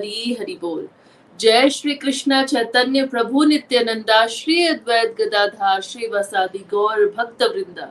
हरी हरि बोल। जय श्री कृष्ण, चैतन्य प्रभु, नित्यानंदा, श्री अद्वैत गदाधार श्री वसादि गौर भक्त वृंदा।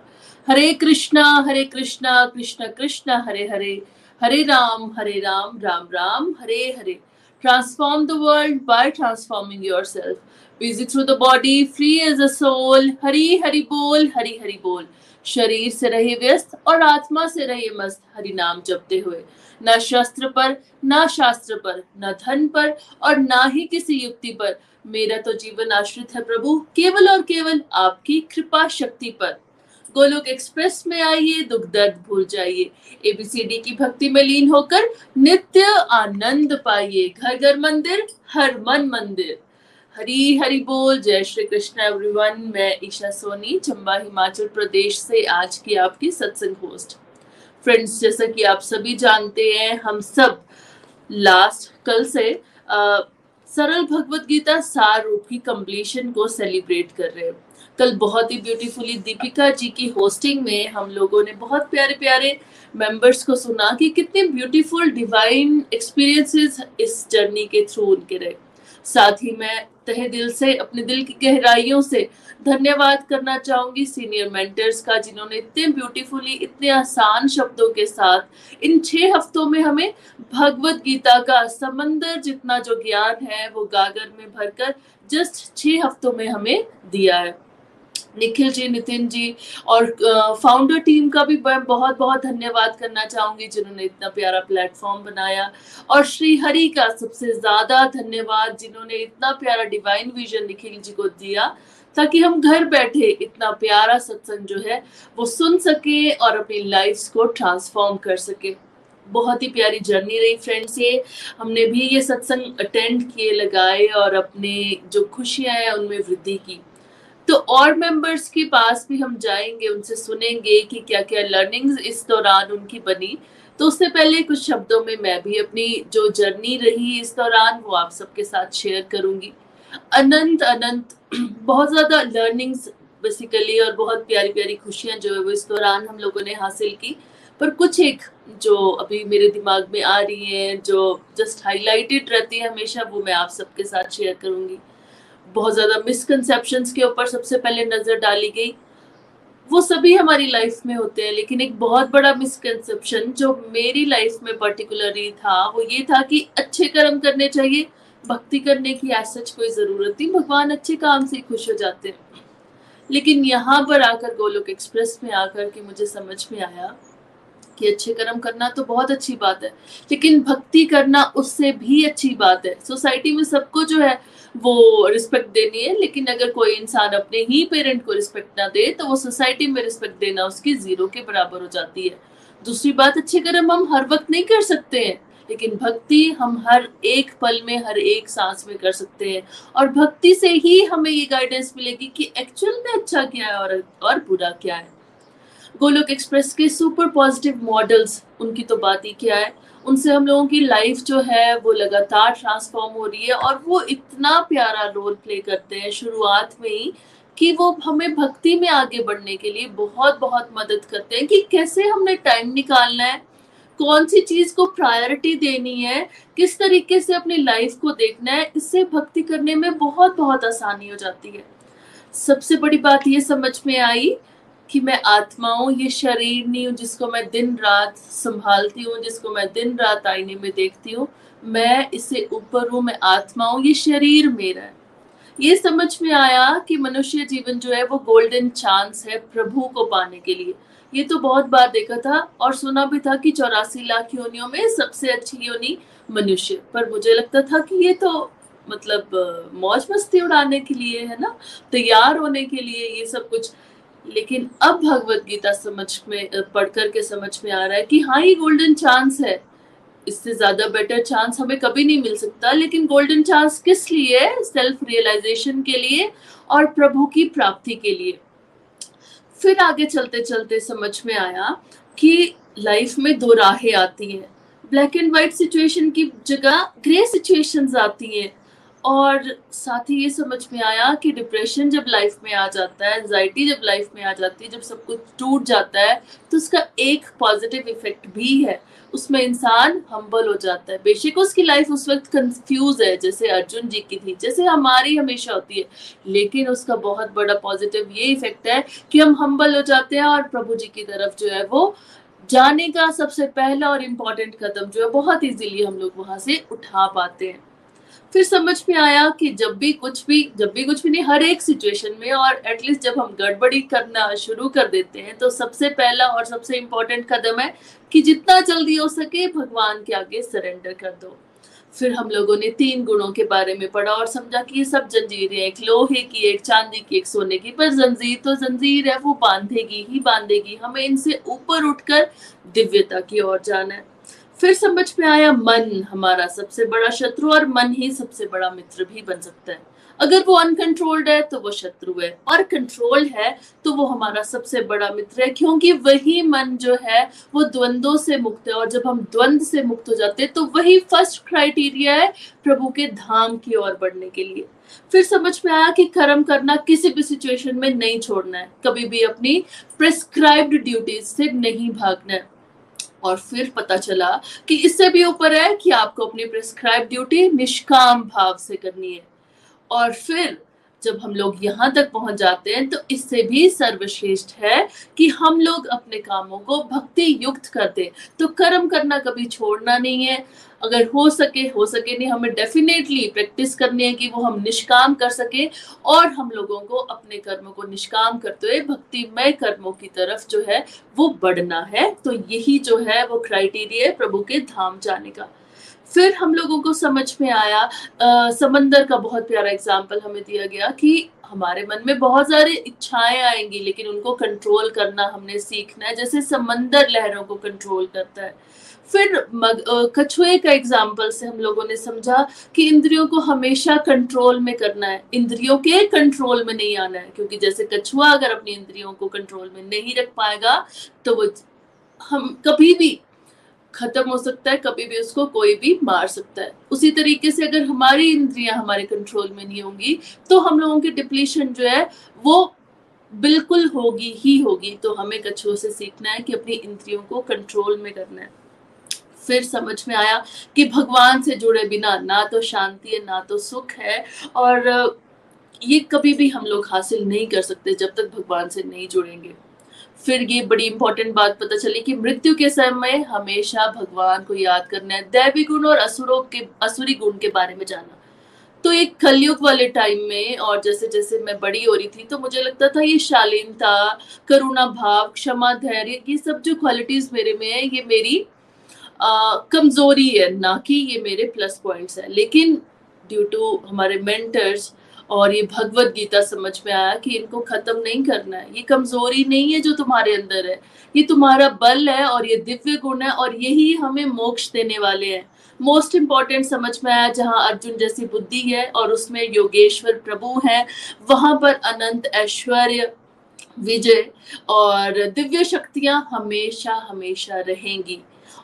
हरे कृष्णा हरे कृष्णा, कृष्ण कृष्ण, हरे हरे। हरे राम हरे Ram Ram Ram, Hare Hare. Transform the world by transforming yourself busy through the body free as a soul Hari Hari बोल, हरी हरि बोल। शरीर से रहे व्यस्त और आत्मा से रहे मस्त। हरि नाम जपते हुए। न शस्त्र पर, न शास्त्र पर, न धन पर और ना ही किसी युक्ति पर। मेरा तो जीवन आश्रित है प्रभु, केवल और केवल आपकी कृपा शक्ति पर। गोलोक एक्सप्रेस में आइए, दुख दर्द भूल जाइए। एबीसीडी की भक्ति में लीन होकर नित्य आनंद पाइए। घर घर मंदिर, हर मन मंदिर। हरी हरि बोल, जय श्री कृष्ण एवरीवन मैं ईशा सोनी, चंबा हिमाचल प्रदेश से आज की आपकी सत्संग होस्ट फ्रेंड्स जैसा कि आप सभी जानते हैं हम सब लास्ट कल से आ, सरल भगवत गीता सार रूप की कंप्लीशन को सेलिब्रेट कर रहे हैं। कल बहुत ही ब्यूटीफुली दीपिका जी की होस्टिंग में हम लोगों ने बहुत प्यारे प्यारे मेंबर्स को सुना कि कितने ब्यूटीफुल डिवाइन एक्सपीरियंसेस इस जर्नी के थ्रू उनके रहे। साथ ही मैं तहे दिल से, अपने दिल की गहराइयों से धन्यवाद करना चाहूँगी सीनियर मेंटर्स का, जिन्होंने इतने ब्यूटीफुली इतने आसान शब्दों के साथ इन छह हफ्तों में हमें भगवत गीता का समंदर जितना जो ज्ञान है, वो गागर में भरकर जस्ट छह हफ्तों में हमें दिया है। निखिल जी, नितिन जी और फाउंडर टीम का भी मैं बहुत बहुत धन्यवाद करना चाहूँगी जिन्होंने इतना प्यारा प्लेटफॉर्म बनाया। और श्री हरि का सबसे ज़्यादा धन्यवाद जिन्होंने इतना प्यारा डिवाइन विजन निखिल जी को दिया, ताकि हम घर बैठे इतना प्यारा सत्संग जो है वो सुन सके और अपनी लाइफ को ट्रांसफॉर्म कर सके। बहुत ही प्यारी जर्नी रही फ्रेंड्स ये। हमने भी ये सत्संग अटेंड किए, लगाए और अपने जो खुशियाँ हैं उनमें वृद्धि की। तो और मेंबर्स के पास भी हम जाएँगे, उनसे सुनेंगे कि क्या क्या लर्निंग्स इस दौरान उनकी बनी। तो उससे पहले कुछ शब्दों में मैं भी अपनी जो जर्नी रही इस दौरान, वो आप सबके साथ शेयर करूँगी। अनंत अनंत, बहुत ज़्यादा लर्निंग्स बेसिकली और बहुत प्यारी प्यारी खुशियाँ जो है वो इस दौरान हम लोगों ने हासिल की। पर कुछ एक जो अभी मेरे दिमाग में आ रही हैं, जो जस्ट हाईलाइटेड रहती है हमेशा, वो मैं आप सबके साथ शेयर करूँगी। बहुत ज़्यादा मिसकनसेप्शन के ऊपर सबसे पहले नज़र डाली गई। वो सभी हमारी लाइफ में होते हैं, लेकिन एक बहुत बड़ा मिसकनसेप्शन जो मेरी लाइफ में पर्टिकुलरली था, वो ये था कि अच्छे कर्म करने चाहिए, भक्ति करने की सच कोई ज़रूरत नहीं, भगवान अच्छे काम से खुश हो जाते हैं। लेकिन यहाँ पर आकर गोलोक एक्सप्रेस में आकर के मुझे समझ में आया कि अच्छे कर्म करना तो बहुत अच्छी बात है, लेकिन भक्ति करना उससे भी अच्छी बात है। सोसाइटी में सबको जो है वो रिस्पेक्ट देनी है, लेकिन अगर कोई इंसान अपने ही पेरेंट को रिस्पेक्ट ना दे तो वो सोसाइटी में रिस्पेक्ट देना उसकी ज़ीरो के बराबर हो जाती है। दूसरी बात, अच्छे कर्म हम हर वक्त नहीं कर सकते हैं, लेकिन भक्ति हम हर एक पल में, हर एक सांस में कर सकते हैं। और भक्ति से ही हमें ये गाइडेंस मिलेगी कि एक्चुअल में अच्छा क्या है और और बुरा क्या है। गोलोक एक्सप्रेस के सुपर पॉजिटिव मॉडल्स उनकी तो बात ही क्या है? उनसे हम लोगों की लाइफ जो है वो लगातार ट्रांसफॉर्म हो रही है और वो इतना प्यारा रोल प्ले करते हैं शुरुआत में ही कि वो हमें भक्ति में आगे बढ़ने के लिए बहुत बहुत मदद करते हैं कि कैसे हमने टाइम निकालना है, कौन सी चीज़ को प्रायोरिटी देनी है, किस तरीके से अपनी लाइफ को देखना है, इससे भक्ति करने में बहुत बहुत आसानी हो जाती है। सबसे बड़ी बात ये समझ में आई कि मैं आत्मा हूँ, ये शरीर नहीं हूँ, जिसको मैं दिन रात संभालती हूँ, जिसको मैं दिन रात आईने में देखती हूँ। मैं इससे ऊपर हूँ, मैं आत्मा हूँ, ये शरीर मेरा है। ये समझ में आया कि मनुष्य जीवन जो है, वो गोल्डन चांस है प्रभु को पाने के लिए। ये तो बहुत बार देखा था और सुना भी था कि चौरासी लाख योनियों में सबसे अच्छी योनि मनुष्य। पर मुझे लगता था कि ये तो मतलब मौज मस्ती उड़ाने के लिए है ना? तैयार होने के लिए ये सब कुछ लेकिन अब भगवत गीता समझ में पढ़ करके समझ में आ रहा है कि हाँ ये गोल्डन चांस है। इससे ज़्यादा बेटर चांस हमें कभी नहीं मिल सकता, लेकिन गोल्डन चांस किस लिए? सेल्फ रियलाइजेशन के लिए और प्रभु की प्राप्ति के लिए। फिर आगे चलते चलते समझ में आया कि लाइफ में दो राहें आती हैं। ब्लैक एंड व्हाइट सिचुएशन की जगह ग्रे सिचुएशंस आती हैं। और साथ ही ये समझ में आया कि डिप्रेशन जब लाइफ में आ जाता है एंजाइटी जब लाइफ में आ जाती है, जब सब कुछ टूट जाता है तो उसका एक पॉजिटिव इफ़ेक्ट भी है। उसमें इंसान हम्बल हो जाता है। बेशक उसकी लाइफ उस वक्त कंफ्यूज है, जैसे अर्जुन जी की थी, जैसे हमारी हमेशा होती है, लेकिन उसका बहुत बड़ा पॉजिटिव ये इफ़ेक्ट है कि हम हम्बल हो जाते हैं और प्रभु जी की तरफ़ जो है वो जाने का सबसे पहला और इम्पोर्टेंट कदम जो है, बहुत इजीली हम लोग वहाँ से उठा पाते हैं। फिर समझ में आया कि जब भी कुछ भी, जब भी कुछ भी नहीं, हर एक सिचुएशन में और एटलीस्ट जब हम गड़बड़ी करना शुरू कर देते हैं तो सबसे पहला और सबसे इम्पोर्टेंट कदम है कि जितना जल्दी हो सके भगवान के आगे सरेंडर कर दो। फिर हम लोगों ने तीन गुणों के बारे में पढ़ा और समझा कि ये सब जंजीरें एक लोहे की, एक चांदी की, एक सोने की, पर जंजीर तो जंजीर है, वो बांधेगी ही बांधेगी, हमें इनसे ऊपर उठकर दिव्यता की ओर जाना है। फिर समझ में आया, मन हमारा सबसे बड़ा शत्रु और मन ही सबसे बड़ा मित्र भी बन सकता है। अगर वो अनकंट्रोल्ड है तो वो शत्रु है। और कंट्रोल है तो वो हमारा सबसे बड़ा मित्र है, क्योंकि वही मन जो है, वो द्वंद्वों से मुक्त है। और जब हम द्वंद्व से मुक्त हो जाते हैं तो वही फ़र्स्ट क्राइटेरिया है प्रभु के धाम की ओर बढ़ने के लिए। फिर समझ में आया कि कर्म करना किसी भी सिचुएशन में नहीं छोड़ना है। कभी भी अपनी प्रिस्क्राइब्ड ड्यूटीज़ से नहीं भागना है। और फिर पता चला कि इससे भी ऊपर है कि आपको अपनी प्रिस्क्राइब ड्यूटी निष्काम भाव से करनी है। और फिर जब हम लोग यहाँ तक पहुँच जाते हैं तो इससे भी सर्वश्रेष्ठ है कि हम लोग अपने कामों को भक्ति युक्त करते तो कर्म करना कभी छोड़ना नहीं है। अगर हो सके हो सके नहीं हमें डेफिनेटली प्रैक्टिस करनी है कि वो हम निष्काम कर सके और हम लोगों को अपने कर्मों को निष्काम करते हुए भक्तिमय कर्मों की तरफ़ जो है वो बढ़ना है। तो यही जो है वो क्राइटेरिया है प्रभु के धाम जाने का। फिर हम लोगों को समझ में आया आ, समंदर का बहुत प्यारा एग्ज़ाम्पल हमें दिया गया कि हमारे मन में बहुत सारी इच्छाएँ आएँगी लेकिन उनको कंट्रोल करना हमने सीखना है। जैसे समंदर लहरों को कंट्रोल करता है। फिर मग, कछुए का एग्ज़ाम्पल से हम लोगों ने समझा कि इंद्रियों को हमेशा कंट्रोल में करना है। इंद्रियों के कंट्रोल में नहीं आना है क्योंकि जैसे कछुआ अगर अपनी इंद्रियों को कंट्रोल में नहीं रख पाएगा तो वो हम कभी भी खत्म हो सकता है कभी भी उसको कोई भी मार सकता है। उसी तरीके से अगर हमारी इंद्रियाँ हमारे कंट्रोल में नहीं होंगी तो हम लोगों की डिप्लीशन जो है वो बिल्कुल होगी ही होगी। तो हमें कछुओं से सीखना है कि अपनी इंद्रियों को कंट्रोल में करना है। फिर समझ में आया कि भगवान से जुड़े बिना ना तो शांति है, ना तो सुख है। और, ये कभी भी हम लोग हासिल नहीं कर सकते जब तक भगवान से नहीं जुड़ेंगे। फिर ये बड़ी इंपॉर्टेंट बात पता चली कि मृत्यु के समय हमेशा भगवान को याद करना है, दैवी गुण और असुरों के, असुरी गुण के बारे में जाना। तो एक कलयुग वाले टाइम में और जैसे जैसे मैं बड़ी हो रही थी तो मुझे लगता था ये शालीनता करुणा भाव क्षमा धैर्य, ये सब जो क्वालिटीज मेरे में है, ये मेरी कमज़ोरी है, ना कि ये मेरे प्लस पॉइंट्स है। लेकिन ड्यू टू हमारे मेंटर्स और ये भगवत गीता समझ में आया कि इनको खत्म नहीं करना है। ये कमज़ोरी नहीं है जो तुम्हारे अंदर है। ये तुम्हारा बल है और ये दिव्य गुण है और यही हमें मोक्ष देने वाले हैं। मोस्ट इंपॉर्टेंट समझ में आया जहाँ अर्जुन जैसी बुद्धि है और उसमें योगेश्वर प्रभु है, वहाँ पर अनंत ऐश्वर्य, विजय और दिव्य शक्तियाँ हमेशा हमेशा रहेंगी।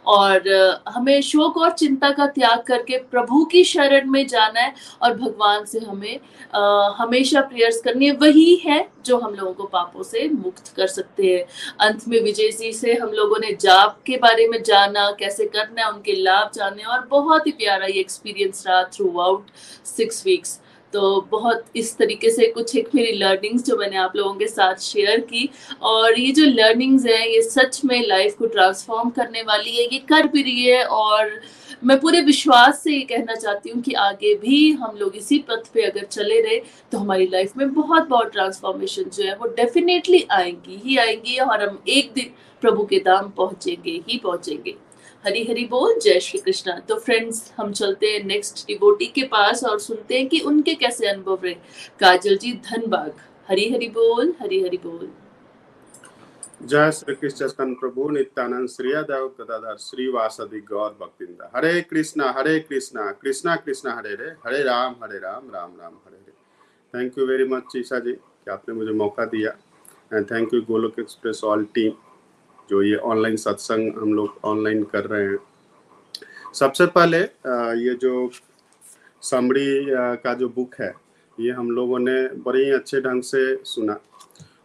और हमें शोक और चिंता का त्याग करके प्रभु की शरण में जाना है और भगवान से हमें आ, हमेशा प्रेयर्स करनी है। वही है जो हम लोगों को पापों से मुक्त कर सकते हैं। अंत में विजय जी से हम लोगों ने जाप के बारे में जाना कैसे करना है उनके लाभ जाने और बहुत ही प्यारा ये एक्सपीरियंस रहा थ्रू आउट सिक्स वीक्स तो बहुत इस तरीके से कुछ एक मेरी लर्निंग्स जो मैंने आप लोगों के साथ शेयर की और ये जो लर्निंग्स हैं, ये सच में लाइफ को ट्रांसफॉर्म करने वाली है, ये कर भी रही है और मैं पूरे विश्वास से ये कहना चाहती हूँ कि आगे भी हम लोग इसी पथ पे अगर चले रहे तो हमारी लाइफ में बहुत बहुत ट्रांसफॉर्मेशन जो है, वो डेफिनेटली आएँगी, ही आएँगी और हम एक दिन प्रभु के दाम पहुँचेंगे, ही पहुँचेंगे। हरी हरी बोल, जय श्री कृष्णा। तो फ्रेंड्स हम चलते हैं नेक्स्ट डिवोटी के पास और सुनते हैं कि उनके कैसे अनुभव रहे। काजल जी धनबाग हरी हरी बोल, हरी हरी बोल। जय श्री कृष्ण प्रभु, नित्यानंद श्री देव गदाधर श्री वासदि गौर भक्तिंदा। हरे कृष्णा हरे कृष्णा कृष्णा कृष्णा, हरे रे, हरे राम हरे Ram Ram Ram, Hare Hare thank you very much Isha ji, कि आपने मुझे मौका दिया। And thank you Golok Express all team. जो ये ऑनलाइन सत्संग हम लोग ऑनलाइन कर रहे हैं। सबसे पहले ये जो समड़ी का जो बुक है, ये हम लोगों ने बड़े ही अच्छे ढंग से सुना।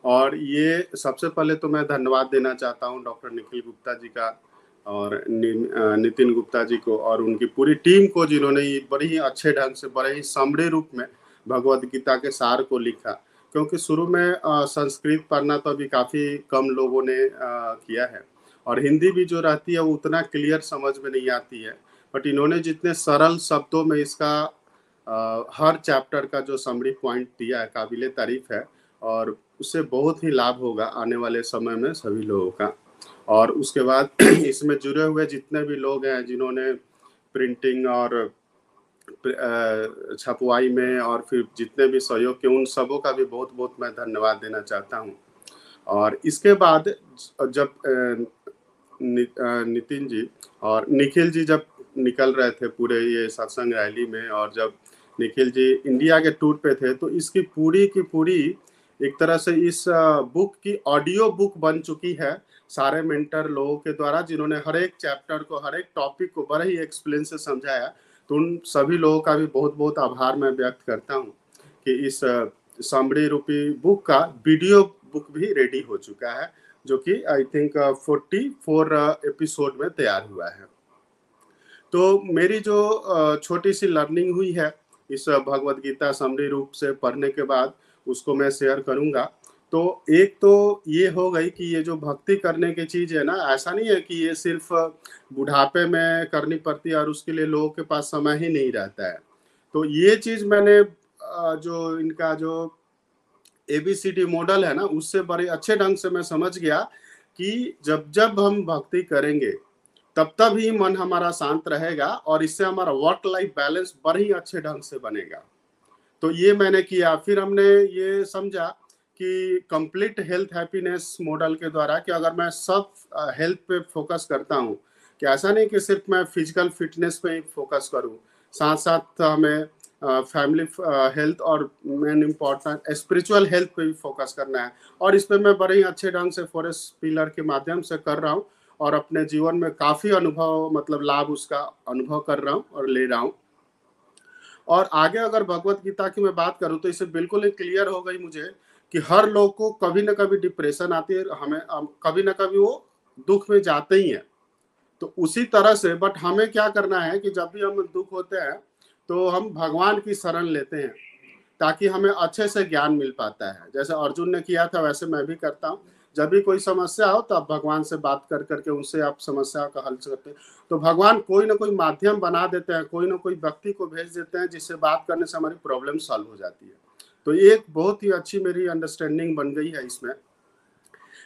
और ये सबसे पहले तो मैं धन्यवाद देना चाहता हूँ डॉक्टर निखिल गुप्ता जी का और नितिन गुप्ता जी को और उनकी पूरी टीम को जिन्होंने बड़े ही अच्छे ढंग से, बड़े ही समृद्ध रूप में भगवत गीता के सार को लिखा। क्योंकि शुरू में संस्कृत पढ़ना तो अभी काफ़ी कम लोगों ने किया है। और हिंदी भी जो रहती है, वो उतना क्लियर समझ में नहीं आती है। बट इन्होंने जितने सरल शब्दों में इसका हर चैप्टर का जो समरी पॉइंट दिया है, काबिल तारीफ़ है, और उससे बहुत ही लाभ होगा आने वाले समय में सभी लोगों का। और उसके बाद इसमें जुड़े हुए जितने भी लोग हैं, जिन्होंने प्रिंटिंग और छपवाई में और फिर जितने भी सहयोग के, उन सबों का भी बहुत बहुत मैं धन्यवाद देना चाहता हूँ। और इसके बाद जब नितिन जी और निखिल जी जब निकल रहे थे पूरे ये सत्संग रैली में और जब निखिल जी इंडिया के टूर पे थे तो इसकी पूरी की पूरी एक तरह से इस बुक की ऑडियो बुक बन चुकी है सारे मेंटर लोगों के द्वारा, जिन्होंने हर एक चैप्टर को, हर एक टॉपिक को बड़े ही एक्सप्लेन से समझाया। तो उन सभी लोगों का भी बहुत बहुत आभार मैं व्यक्त करता हूँ कि इस सामड़ी रूपी बुक का वीडियो बुक भी रेडी हो चुका है, जो कि I think forty four episode में तैयार हुआ है। तो मेरी जो छोटी सी लर्निंग हुई है, इस भगवत गीता समरी रूप से पढ़ने के बाद, उसको मैं शेयर करूँगा। तो एक तो ये हो गई कि ये जो भक्ति करने की चीज़ है ना, ऐसा नहीं है कि ये सिर्फ़ बुढ़ापे में करनी पड़ती है और उसके लिए लोगों के पास समय ही नहीं रहता है। तो ये चीज़ मैंने जो इनका जो एबीसीडी मॉडल है ना, उससे बड़े अच्छे ढंग से मैं समझ गया कि जब जब हम भक्ति करेंगे, तब तब ही मन हमारा शांत रहेगा और इससे हमारा वर्क लाइफ बैलेंस बड़े ही अच्छे ढंग से बनेगा। तो ये मैंने किया, फिर हमने ये समझा कि कंप्लीट हेल्थ हैप्पीनेस मॉडल के द्वारा कि अगर मैं सब हेल्थ पे फोकस करता हूँ, कि ऐसा नहीं कि सिर्फ़ मैं फ़िज़िकल फिटनेस पे ही फोकस करूँ साथ साथ हमें फैमिली हेल्थ और मेन इम्पोर्टेंट स्पिरिचुअल हेल्थ पे भी फोकस करना है। और इस पर मैं बड़े ही अच्छे ढंग से फॉरेस्ट पिलर के माध्यम से कर रहा हूँ और अपने जीवन में काफ़ी अनुभव मतलब लाभ उसका अनुभव कर रहा हूँ और ले रहा हूँ। और आगे अगर भगवत गीता की मैं बात करूँ तो इसे बिल्कुल ही क्लियर हो गई मुझे कि हर लोग को कभी ना कभी डिप्रेशन आती है, हमें कभी ना कभी वो दुख में जाते ही हैं। तो उसी तरह से बट हमें क्या करना है कि जब भी हम दुख होते हैं तो हम भगवान की शरण लेते हैं, ताकि हमें अच्छे से ज्ञान मिल पाता है। जैसे अर्जुन ने किया था, वैसे मैं भी करता हूँ। जब भी कोई समस्या हो तो आप भगवान से बात कर करके उनसे आप समस्या का हल करते हैं। तो भगवान कोई ना कोई माध्यम बना देते हैं, कोई ना कोई व्यक्ति को भेज देते हैं, जिससे बात करने से हमारी प्रॉब्लम सॉल्व हो जाती है। तो ये एक बहुत ही अच्छी मेरी अंडरस्टैंडिंग बन गई है इसमें।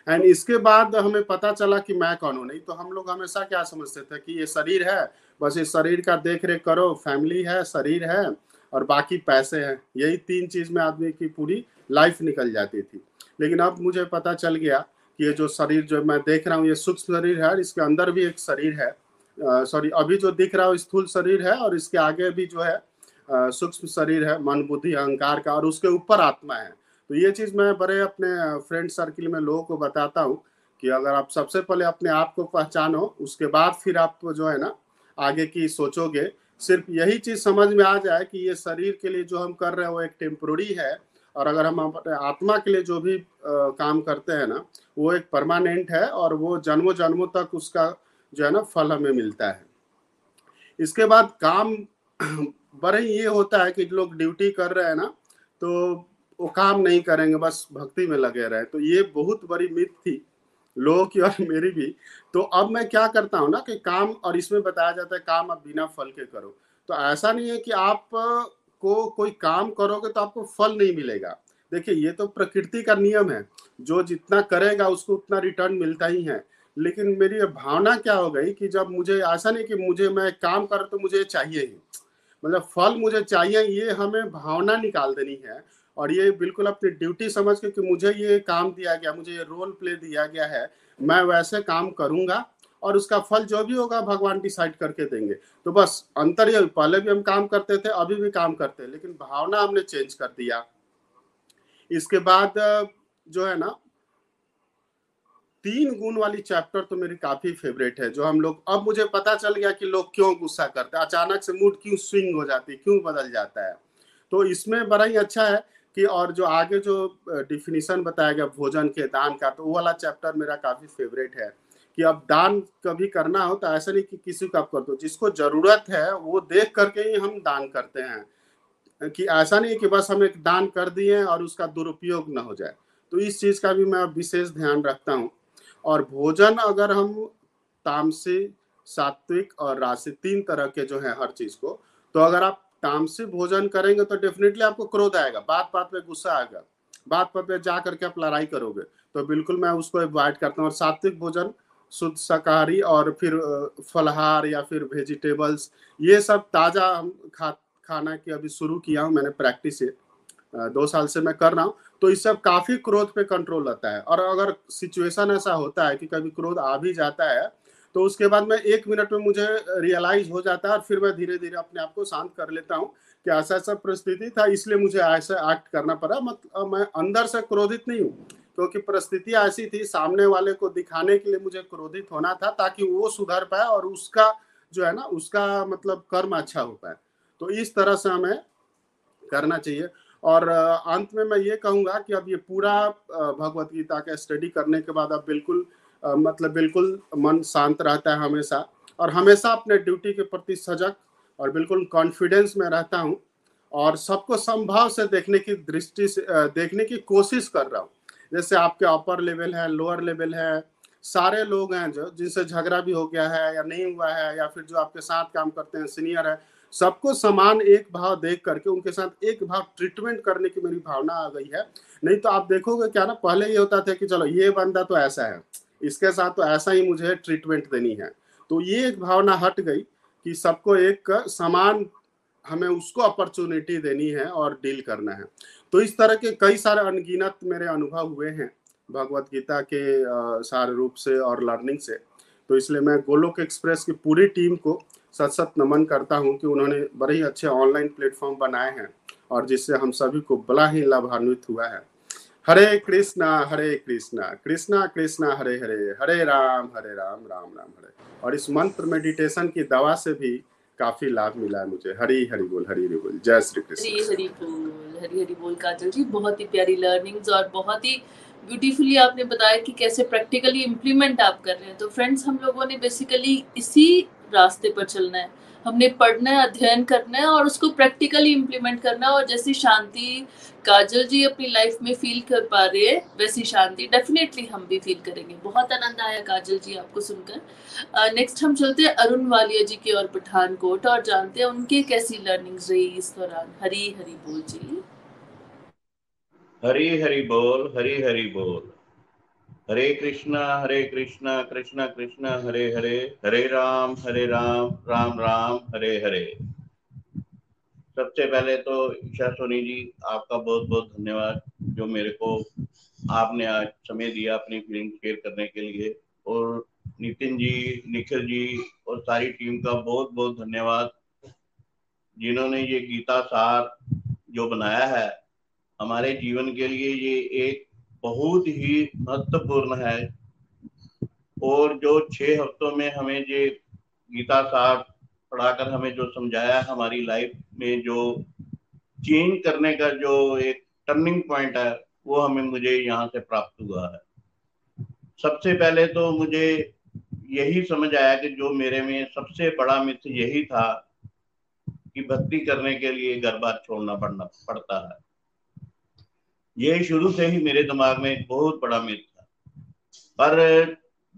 एंड इसके बाद हमें पता चला कि मैं कौन हूँ? नहीं तो हम लोग हमेशा क्या समझते थे कि ये शरीर है, बस इस शरीर का देख रेख करो फैमिली है, शरीर है, और बाकी पैसे हैं। यही तीन चीज़ में आदमी की पूरी लाइफ निकल जाती थी। लेकिन अब मुझे पता चल गया कि ये जो शरीर जो मैं देख रहा हूँ, ये सूक्ष्म शरीर है और इसके अंदर भी एक शरीर है। सॉरी अभी जो दिख रहा है स्थूल शरीर है और इसके आगे भी जो है सूक्ष्म शरीर है मन बुद्धि अहंकार का और उसके ऊपर आत्मा है। तो ये चीज़ मैं बड़े अपने फ्रेंड सर्किल में लोगों को बताता हूँ कि अगर आप सबसे पहले अपने आप को पहचानो उसके बाद फिर आप जो है ना आगे की सोचोगे। सिर्फ़ यही चीज़ समझ में आ जाए कि ये शरीर के लिए जो हम कर रहे हैं वो एक टेम्पोरी है और अगर हम अपने आत्मा के लिए जो भी आ, काम करते हैं ना वो एक परमानेंट है और वो जन्मों जन्मों तक उसका जो है ना फल हमें मिलता है। इसके बाद काम बड़े ये होता है कि लोग ड्यूटी कर रहे हैं ना तो वो काम नहीं करेंगे, बस भक्ति में लगे रहे। तो ये बहुत बड़ी मित थी, लोगों की और मेरी भी। तो अब मैं क्या करता हूँ ना कि काम, और इसमें बताया जाता है काम अब बिना फल के करो। तो ऐसा नहीं है कि आप को कोई काम करोगे तो आपको फल नहीं मिलेगा। देखिए, ये तो प्रकृति का नियम है। जो जितना करेगा, उसको उतना रिटर्न मिलता ही है। लेकिन मेरी भावना क्या हो गई कि जब मुझे, ऐसा नहीं कि मुझे, मैं काम कर तो मुझे चाहिए ही। मतलब फल मुझे चाहिए, ये हमें भावना निकाल देनी है। और ये बिल्कुल अपनी ड्यूटी समझ के कि मुझे ये काम दिया गया, मुझे ये रोल प्ले दिया गया है, मैं वैसे काम करूँगा और उसका फल जो भी होगा भगवान डिसाइड करके देंगे। तो बस अंतर ये, पहले भी हम काम करते थे, अभी भी काम करते हैं, लेकिन भावना हमने चेंज कर दिया। इसके बाद, जो है ना तीन गुण वाली चैप्टर तो मेरी काफ़ी फेवरेट है, जो हम लोग, अब मुझे पता चल गया कि लोग क्यों गुस्सा करते हैं। अचानक से मूड क्यों स्विंग हो जाती है, क्यों बदल जाता है। तो इसमें बड़ा ही अच्छा है कि और जो आगे जो डिफिनीशन बताया गया, भोजन के, दान का तो वो वाला चैप्टर मेरा काफ़ी फेवरेट है कि अब दान कभी करना हो तो ऐसा नहीं कि किसी को आप कर दो, जिसको ज़रूरत है, वो देख करके ही हम दान करते हैं। कि ऐसा नहीं कि बस हम एक दान कर दिए और उसका दुरुपयोग ना हो जाए। तो इस चीज़ का भी मैं विशेष ध्यान रखता हूँ। और भोजन अगर हम तामसी, सात्विक और राशि तीन तरह के जो है हर चीज़ को तो अगर आप तामसी भोजन करेंगे तो डेफिनेटली आपको क्रोध आएगा बात बात पे गुस्सा आएगा बात बात पे जा करके आप लड़ाई करोगे। तो बिल्कुल मैं उसको अवॉइड करता हूँ और सात्विक भोजन, शुद्ध शाकाहारी और फिर फलहार या फिर वेजिटेबल्स ये सब ताज़ा हम खा, खाना की अभी शुरू किया हूँ, मैंने प्रैक्टिस दो साल से मैं कर रहा हूँ। तो इस सब काफ़ी क्रोध पे कंट्रोल रहता है। और अगर सिचुएशन ऐसा होता है कि कभी क्रोध आ भी जाता है तो उसके बाद मैं एक मिनट में मुझे रियलाइज़ हो जाता है और फिर मैं धीरे धीरे अपने आप को शांत कर लेता हूँ कि ऐसा ऐसा परिस्थिति था, इसलिए मुझे ऐसा एक्ट करना पड़ा। मतलब मैं अंदर से क्रोधित नहीं हूँ, क्योंकि परिस्थिति ऐसी थी, सामने वाले को दिखाने के लिए मुझे क्रोधित होना था ताकि वो सुधर पाए और उसका जो है ना, उसका मतलब कर्म अच्छा हो पाए। तो इस तरह से हमें करना चाहिए। और अंत में मैं ये कहूँगा कि अब ये पूरा भगवत गीता का स्टडी करने के बाद अब बिल्कुल मतलब बिल्कुल मन शांत रहता है हमेशा। और हमेशा अपने ड्यूटी के प्रति सजग और बिल्कुल कॉन्फिडेंस में रहता हूँ और सबको संभाव से देखने की दृष्टि से देखने की कोशिश कर रहा हूँ। जैसे आपके अपर लेवल है लोअर लेवल है, सारे लोग हैं जो, जिनसे झगड़ा भी हो गया है या नहीं हुआ है या फिर जो आपके साथ काम करते हैं सीनियर है सबको समान एक भाव देख करके उनके साथ एक भाव ट्रीटमेंट करने की मेरी भावना आ गई है। नहीं तो आप देखोगे क्या ना, पहले ये होता था कि चलो, ये बंदा तो ऐसा है, इसके साथ तो ऐसा ही मुझे ट्रीटमेंट देनी है। तो ये एक भावना हट गई कि सबको एक समान हमें उसको अपॉर्चुनिटी देनी है और डील करना है। तो इस तरह के कई सारे अनगिनत मेरे अनुभव हुए हैं भगवत गीता के सारे रूप से और लर्निंग से। तो इसलिए मैं गोलोक एक्सप्रेस की पूरी टीम को सत सत नमन करता हूँ कि उन्होंने बड़े ही अच्छे ऑनलाइन प्लेटफॉर्म बनाए हैं और जिससे हम सभी को बड़ा ही लाभान्वित हुआ है। हरे कृष्णा हरे कृष्णा कृष्णा कृष्णा, हरे हरे हरे राम हरे राम राम राम, हरे। और इस मंत्र मेडिटेशन की दवा से भी काफ़ी लाभ मिला है मुझे। हरी हरी बोल, हरी हरी बोल। जय श्री कृष्ण। हरी हरी बोल, हरी हरी बोल, काजल जी। बहुत ही प्यारी लर्निंग्स और बहुत ही ब्यूटीफुली आपने बताया कि कैसे प्रैक्टिकली इम्प्लीमेंट आप कर रहे हैं। तो फ्रेंड्स हम लोगों ने बेसिकली इसी रास्ते पर चलना है। हमने पढ़ना है अध्ययन करना है और उसको प्रैक्टिकली इम्प्लीमेंट करना है और जैसी शांति काजल जी अपनी लाइफ में फील कर पा रहे हैं वैसी शांति डेफिनेटली हम भी फील करेंगे। बहुत आनंद आया काजल जी आपको सुनकर। नेक्स्ट uh, हम चलते हैं अरुण वालिया जी की और पठानकोट और जानते हैं उनके कैसी लर्निंग्स रही इस दौरान। हरी हरी बोल जी। हरी हरी बोल हरी हरी बोल। हरे कृष्णा हरे कृष्णा कृष्णा कृष्णा, हरे हरे हरे राम हरे राम राम राम, हरे हरे। सबसे पहले तो ईशा सोनी जी, आपका बहुत बहुत धन्यवाद, जो मेरे को आपने आज समय दिया अपनी फीलिंग शेयर करने के लिए। और नितिन जी, निखिल जी और सारी टीम का बहुत बहुत धन्यवाद, जिन्होंने ये गीता सार जो बनाया है, हमारे जीवन के लिए ये एक बहुत ही महत्वपूर्ण है। और जो छह हफ्तों में हमें ये गीता साहब पढ़ाकर हमें जो समझाया हमारी लाइफ में जो चेंज करने का जो एक टर्निंग पॉइंट है, वो हमें मुझे यहाँ से प्राप्त हुआ है। सबसे पहले तो मुझे यही समझ आया कि जो मेरे में सबसे बड़ा मिथ यही था कि भक्ति करने के लिए घर बार छोड़ना पड़ना पड़ता है। ये शुरू से ही मेरे दिमाग में एक बहुत बड़ा मिथ था। पर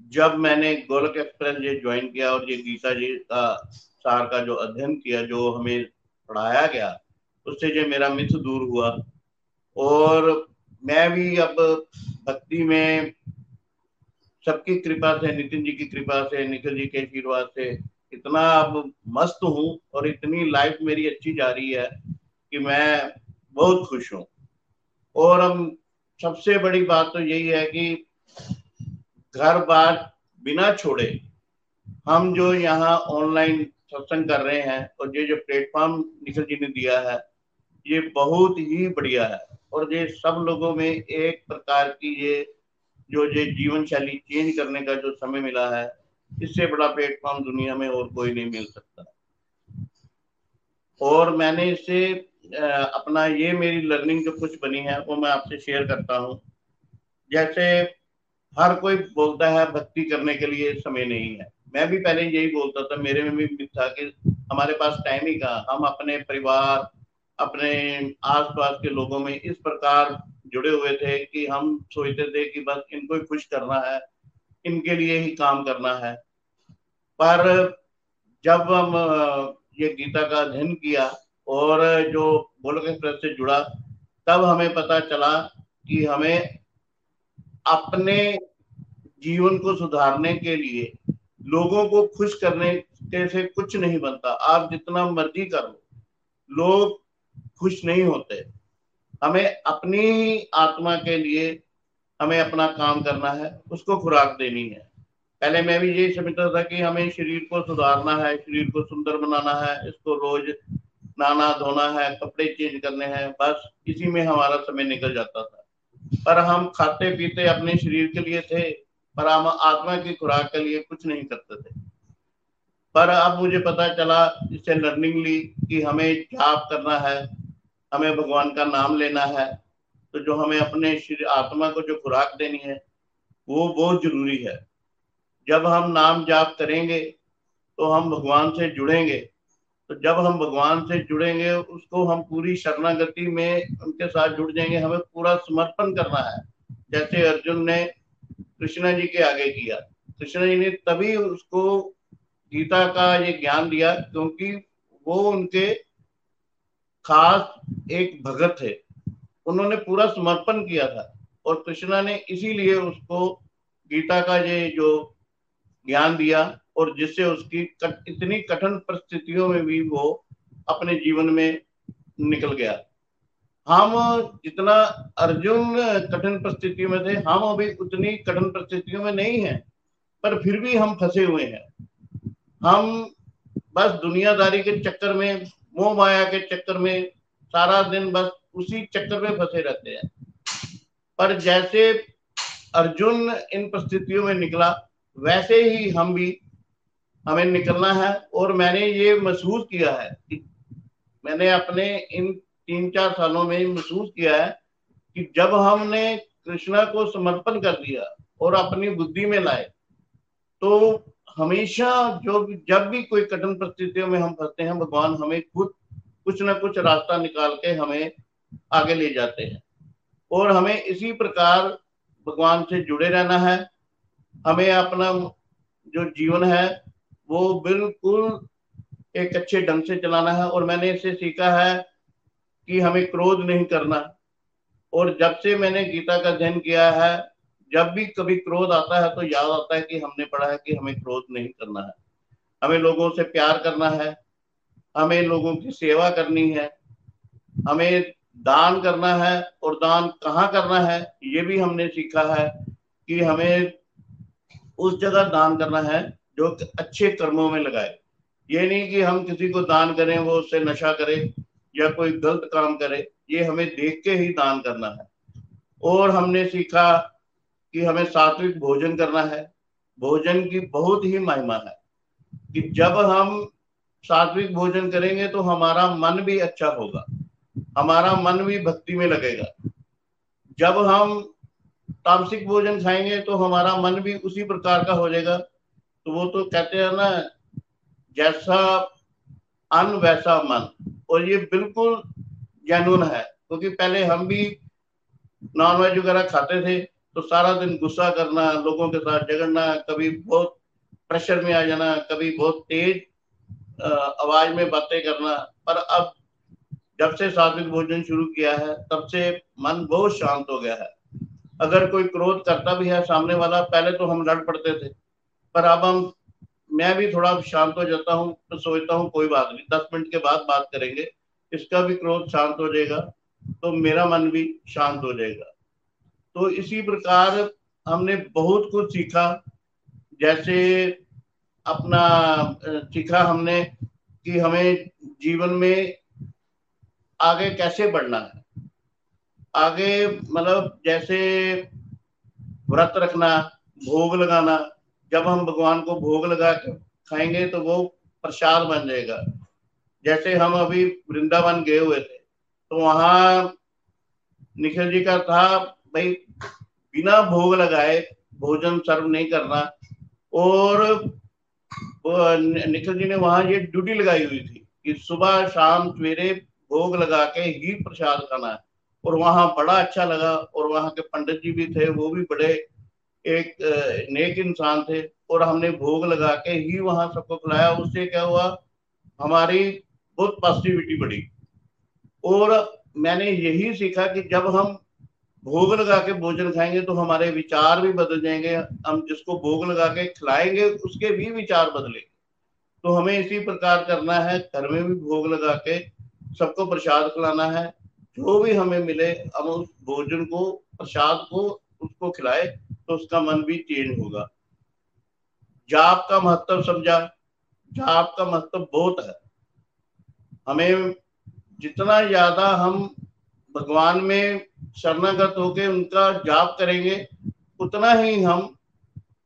जब मैंने गोलक एक्सप्रेस ये ज्वाइन किया और ये गीता जी का, सार का जो अध्ययन किया, जो हमें पढ़ाया गया, उससे जो मेरा मिथ दूर हुआ। और मैं भी अब भक्ति में सबकी कृपा से, नितिन जी की कृपा से, निखिल जी के आशीर्वाद से इतना अब मस्त हूँ और इतनी लाइफ मेरी अच्छी जा रही है कि मैं बहुत खुश हूँ। और हम सबसे बड़ी बात तो यही है कि घर बार बिना छोड़े हम जो यहाँ ऑनलाइन सत्संग कर रहे हैं और ये जो प्लेटफॉर्म निखिल जी ने दिया है, ये बहुत ही बढ़िया है। और ये सब लोगों में एक प्रकार की ये जो ये जीवन शैली चेंज करने का जो समय मिला है, इससे बड़ा प्लेटफॉर्म दुनिया में और कोई नहीं मिल सकता। और मैंने इससे अपना ये मेरी लर्निंग जो कुछ बनी है, वो मैं आपसे शेयर करता हूँ। जैसे हर कोई बोलता है, भक्ति करने के लिए समय नहीं है। मैं भी पहले यही बोलता था, मेरे में भी था कि हमारे पास टाइम ही कहा। हम अपने परिवार, अपने आसपास के लोगों में इस प्रकार जुड़े हुए थे कि हम सोचते थे कि बस इनको ही खुश करना है, इनके लिए ही काम करना है। पर जब हम ये गीता का अध्ययन किया और जो गोलक एक्सप्रेस से जुड़ा, तब हमें पता चला कि हमें अपने जीवन को सुधारने के लिए लोगों को खुश करने के से कुछ नहीं बनता। आप जितना मर्ज़ी कर लो, लोग खुश नहीं होते। हमें अपनी आत्मा के लिए हमें अपना काम करना है, उसको खुराक देनी है। पहले मैं भी यही समझता था कि हमें शरीर को सुधारना है, शरीर को सुंदर बनाना है, इसको रोज नहाना, धोना है, कपड़े चेंज करने हैं, बस इसी में हमारा समय निकल जाता था। पर हम खाते पीते अपने शरीर के लिए थे, पर हम आत्मा की खुराक के लिए कुछ नहीं करते थे। पर अब मुझे पता चला, इससे लर्निंग ली कि हमें जाप करना है, हमें भगवान का नाम लेना है तो जो हमें अपने आत्मा को जो खुराक देनी है, वो बहुत ज़रूरी है। जब हम नाम जाप करेंगे तो हम भगवान से जुड़ेंगे तो जब हम भगवान से जुड़ेंगे, उसको हम पूरी शरणागति में उनके साथ जुड़ जाएँगे, हमें पूरा समर्पण करना है। जैसे अर्जुन ने कृष्णा जी के आगे किया। कृष्णा जी ने तभी उसको गीता का ये ज्ञान दिया, क्योंकि वो उनके खास एक भगत थे। उन्होंने पूरा समर्पण किया था और कृष्णा ने इसीलिए उसको गीता का ये जो ज्ञान दिया और जिससे उसकी इतनी कठिन परिस्थितियों में भी वो अपने जीवन में निकल गया। हम जितना अर्जुन कठिन परिस्थितियों में थे, हम अभी उतनी कठिन परिस्थितियों में नहीं है, पर फिर भी हम फंसे हुए हैं। हम बस दुनियादारी के चक्कर में, मोह माया के चक्कर में सारा दिन बस उसी चक्कर में फंसे रहते हैं। पर जैसे अर्जुन इन परिस्थितियों में निकला, वैसे ही हम भी हमें निकलना है और मैंने ये महसूस किया है कि मैंने अपने इन तीन चार सालों में महसूस किया है कि जब हमने कृष्णा को समर्पण कर दिया और अपनी बुद्धि में लाए तो हमेशा जो जब भी कोई कठिन परिस्थितियों में हम फंसते हैं, भगवान हमें खुद कुछ ना कुछ रास्ता निकाल के हमें आगे ले जाते हैं। और हमें इसी प्रकार भगवान से जुड़े रहना है। हमें अपना जो जीवन है वो बिल्कुल एक अच्छे ढंग से चलाना है और मैंने इसे सीखा है कि हमें क्रोध नहीं करना। और जब से मैंने गीता का अध्ययन किया है, जब भी कभी क्रोध आता है तो याद आता है कि हमने पढ़ा है कि हमें क्रोध नहीं करना है। हमें लोगों से प्यार करना है, हमें लोगों की सेवा करनी है, हमें दान करना है और दान कहाँ करना है, ये भी हमने सीखा है कि हमें उस जगह दान करना है जो अच्छे कर्मों में लगाए। ये नहीं कि हम किसी को दान करें, वो उससे नशा करे या कोई गलत काम करे, ये हमें देख के ही दान करना है। और हमने सीखा कि हमें सात्विक भोजन करना है। भोजन की बहुत ही महिमा है कि जब हम सात्विक भोजन करेंगे तो हमारा मन भी अच्छा होगा, हमारा मन भी भक्ति में लगेगा। जब हम तामसिक भोजन खाएँगे तो हमारा मन भी उसी प्रकार का हो जाएगा तो वो तो कहते हैं ना, जैसा अन वैसा मन। और ये बिल्कुल जेनुअन है, क्योंकि पहले हम भी नॉन वेज वगैरह खाते थे तो सारा दिन गुस्सा करना, लोगों के साथ झगड़ना, कभी बहुत प्रेशर में आ जाना, कभी बहुत तेज आवाज़ में बातें करना। पर अब जब से सात्विक भोजन शुरू किया है, तब से मन बहुत शांत हो गया है। अगर कोई क्रोध करता भी है सामने वाला, पहले तो हम लड़ पड़ते थे। पर अब हम, मैं भी थोड़ा शांत हो जाता हूँ तो सोचता हूँ कोई बात नहीं, दस मिनट के बाद बात करेंगे। इसका भी क्रोध शांत हो जाएगा तो मेरा मन भी शांत हो जाएगा। तो इसी प्रकार हमने बहुत कुछ सीखा, जैसे अपना सीखा हमने कि हमें जीवन में आगे कैसे बढ़ना है। आगे मतलब जैसे व्रत रखना, भोग लगाना जब हम भगवान को भोग लगा के खाएँगे तो वो प्रसाद बन जाएगा। जैसे हम अभी वृंदावन गए हुए थे तो वहाँ निखिल जी का था, भाई, बिना भोग लगाए भोजन सर्व नहीं करना। और निखिल जी ने वहाँ ये ड्यूटी लगाई हुई थी कि सुबह शाम सवेरे भोग लगा के ही प्रसाद खाना है। और वहाँ बड़ा अच्छा लगा, और वहाँ के पंडित जी भी थे, वो भी बड़े एक नेक इंसान थे और हमने भोग लगा के ही वहाँ सबको खिलाया। उससे क्या हुआ? हमारी बहुत पॉजिटिविटी बढ़ी। और मैंने यही सीखा कि जब हम भोग लगा के भोजन खाएँगे तो हमारे विचार भी बदल जाएँगे। हम जिसको भोग लगा के खिलाएँगे, उसके भी विचार बदलेंगे। तो हमें इसी प्रकार करना है। घर में भी भोग लगा के सबको प्रसाद खिलाना है। जो भी हमें मिले, हम उस भोजन को, प्रसाद को, उसको खिलाए। तो उसका मन भी चेंज होगा। जाप का महत्व समझा। जाप का महत्व बहुत है। हमें जितना ज़्यादा हम भगवान में शरणागत होके उनका जाप करेंगे, उतना ही हम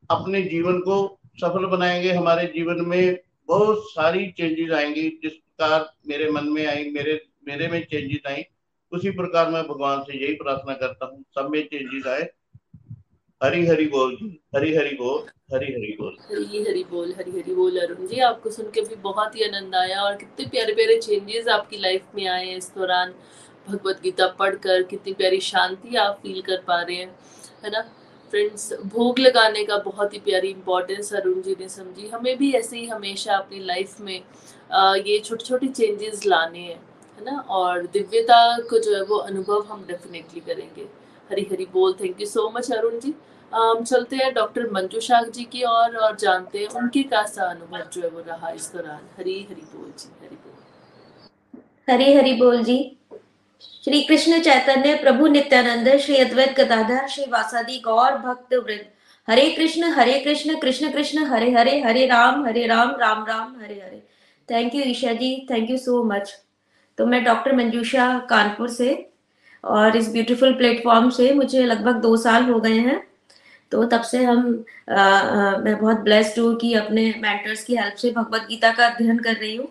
अपने जीवन को सफल बनाएँगे। हमारे जीवन में बहुत सारी चेंजेस आएँगी। जिस प्रकार मेरे मन में आई, मेरे मेरे में चेंजेस आई, उसी प्रकार मैं भगवान से यही प्रार्थना करता हूँ। सब में चेंजेस आए। हरी हरी बोल हरी हरी बोल हरी हरी बोल। हरी हरी बोल हरी हरी बोल, अरुण जी, आपको सुन के भी बहुत ही आनंद आया और कितने प्यारे प्यारे चेंजेस आपकी लाइफ में आए इस दौरान। भगवत गीता पढ़कर कितनी प्यारी शांति आप फील कर पा रहे हैं, है ना? फ्रेंड्स भोग लगाने का बहुत ही प्यारी इंपॉर्टेंस अरुण जी ने समझी। हमें भी ऐसे ही हमेशा अपनी लाइफ में ये छोटे छोटे चेंजेस लाने हैं, है ना? और दिव्यता को जो है वो अनुभव हम डेफिनेटली करेंगे। हरी हरी बोल thank you so much Arun ji. चलते हैं डॉक्टर मंजू शाह जी की और और जानते हैं उनके कैसा अनुभव जो है वो रहा इस दौरान। हरी हरी बोल जी, हरी बोल। हरी हरी बोल जी। श्री कृष्ण चैतन्य, प्रभु नित्यानंद, श्री अद्वैत गदाधर, श्री वासादी गौर भक्त वृद्ध हरे कृष्ण हरे कृष्ण कृष्ण कृष्ण, हरे हरे हरे राम हरे Ram Ram Ram, Hare Hare. Thank you Isha ji thank you so much तो मैं डॉक्टर मंजूषा कानपुर से और इस ब्यूटीफुल प्लेटफॉर्म से मुझे लगभग दो साल हो गए हैं। तो तब से हम आ, आ, मैं बहुत ब्लेस्ड हूँ कि अपने मेंटर्स की हेल्प से भगवत गीता का अध्ययन कर रही हूँ।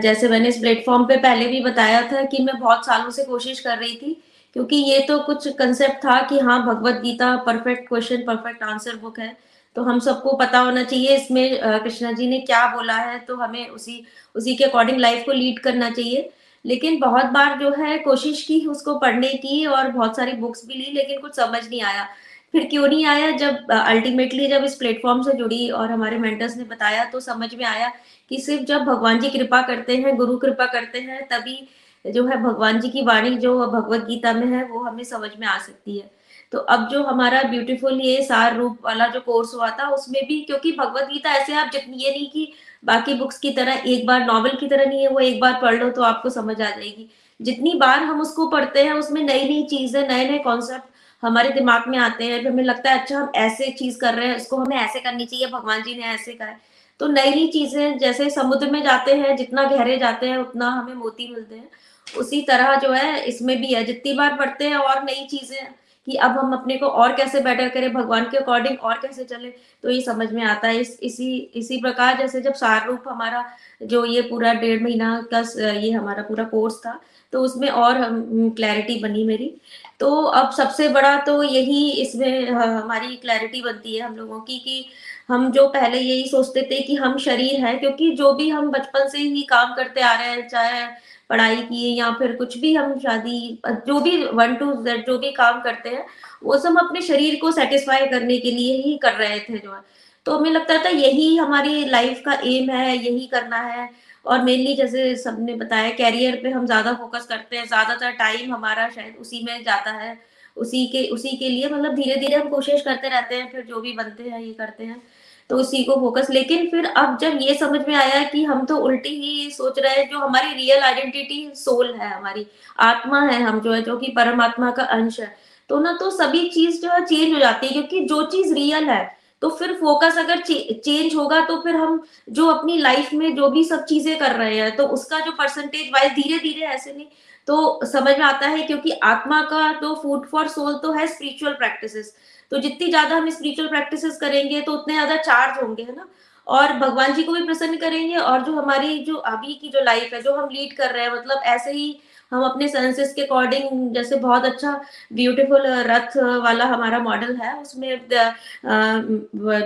जैसे मैंने इस प्लेटफॉर्म पे पहले भी बताया था कि मैं बहुत सालों से कोशिश कर रही थी क्योंकि ये तो कुछ कंसेप्ट था कि हाँ Bhagavad Gita perfect question perfect answer book है। तो हम सबको पता होना चाहिए इसमें कृष्णा जी ने क्या बोला है तो हमें उसी उसी के अकॉर्डिंग लाइफ को लीड करना चाहिए। लेकिन बहुत बार जो है कोशिश की उसको पढ़ने की और बहुत सारी बुक्स भी ली लेकिन कुछ समझ नहीं आया। फिर क्यों नहीं आया? जब अल्टीमेटली जब इस प्लेटफॉर्म से जुड़ी और हमारे मेंटर्स ने बताया तो समझ में आया कि सिर्फ़ जब भगवान जी कृपा करते हैं, गुरु कृपा करते हैं, तभी जो है भगवान जी की वाणी जो भगवत गीता में है, वो हमें समझ में आ सकती है। तो अब जो हमारा ब्यूटीफुल ये सार रूप वाला जो कोर्स हुआ था, उसमें भी क्योंकि भगवत गीता ऐसे आप जितनी ये नहीं कि बाकी बुक्स की तरह एक बार नॉवल की तरह नहीं है, वो एक बार पढ़ लो तो आपको समझ आ जाएगी। जितनी बार हम उसको पढ़ते हैं, उसमें नई नई चीज़ें नए नए कॉन्सेप्ट हमारे दिमाग में आते हैं हमें लगता है अच्छा हम ऐसे चीज़ कर रहे हैं इसको हमें ऐसे करनी चाहिए, भगवान जी ने ऐसे कहा तो नई नई चीज़ें, जैसे समुद्र में जाते हैं, जितना गहरे जाते हैं, उतना हमें मोती मिलते हैं। उसी तरह जो है, इसमें भी है, जितनी बार पढ़ते हैं और नई चीज़ें, कि अब हम अपने को और कैसे बेटर करें, भगवान के अकॉर्डिंग और कैसे चले तो ये समझ में आता है। इस, इसी इसी प्रकार जैसे जब रूप हमारा, जो ये पूरा डेढ़ महीना का ये हमारा पूरा कोर्स था तो उसमें और क्लैरिटी बनी मेरी। तो अब सबसे बड़ा तो यही इसमें हमारी क्लैरिटी बनती है हम लोगों की कि हम जो पहले यही सोचते थे कि हम शरीर है, क्योंकि जो भी हम बचपन से ही काम करते आ रहे हैं, चाहे पढ़ाई की या फिर कुछ भी हम शादी, जो भी वन टू जेड जो भी काम करते हैं, वो सब अपने शरीर को सेटिस्फाई करने के लिए ही कर रहे थे जो है। तो हमें लगता था यही हमारी लाइफ का एम है, यही करना है। और मेनली जैसे सबने बताया कैरियर पे हम ज़्यादा फोकस करते हैं, ज़्यादातर टाइम हमारा शायद उसी में जाता है। उसी के उसी के लिए मतलब धीरे धीरे हम कोशिश करते रहते हैं, फिर जो भी बनते हैं, ये करते हैं तो उसी को फोकस लेकिन फिर अब जब ये समझ में आया कि हम तो उल्टी ही सोच रहे हैं, जो हमारी रियल आइडेंटिटी सोल है, हमारी आत्मा है, हम जो है, जो कि परमात्मा का अंश है तो ना तो सभी चीज़ जो है चेंज हो जाती है, क्योंकि जो चीज़ रियल है तो फिर फोकस अगर चे, चेंज होगा तो फिर हम जो अपनी लाइफ में जो भी सब चीज़ें कर रहे हैं तो उसका जो परसेंटेज वाइज धीरे धीरे ऐसे नहीं तो समझ में आता है क्योंकि आत्मा का तो फ़ूड फॉर सोल तो है स्पिरिचुअल प्रैक्टिसेस तो जितनी ज़्यादा हम स्पिरिचुअल प्रैक्टिसेस करेंगे तो उतने ज़्यादा चार्ज होंगे है ना? और भगवान जी को भी प्रसन्न करेंगे और जो हमारी जो अभी की जो लाइफ है जो हम लीड कर रहे हैं मतलब ऐसे ही हम अपने सेंसेस के अकॉर्डिंग जैसे बहुत अच्छा ब्यूटीफुल रथ वाला हमारा मॉडल है, उसमें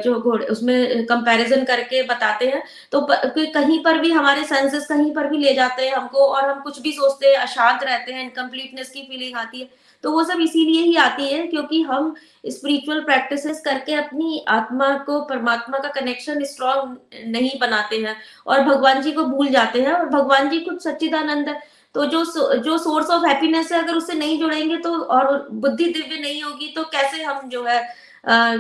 जो घोड़े, उसमें कंपैरिजन करके बताते हैं। तो कहीं पर भी हमारे सेंसेस कहीं पर भी ले जाते हैं हमको और हम कुछ भी सोचते हैं, अशांत रहते हैं इनकम्प्लीटनेस की फीलिंग आती है तो वो सब इसीलिए ही आती है क्योंकि हम स्पिरिचुअल प्रैक्टिसेस करके अपनी आत्मा को, परमात्मा का कनेक्शन स्ट्रॉन्ग नहीं बनाते हैं और भगवान जी को भूल जाते हैं और भगवान जी कुछ सच्चिदानंद है तो जो जो सोर्स ऑफ़ हैप्पीनेस है, अगर उससे नहीं जुड़ेंगे तो और बुद्धि दिव्य नहीं होगी तो कैसे हम जो है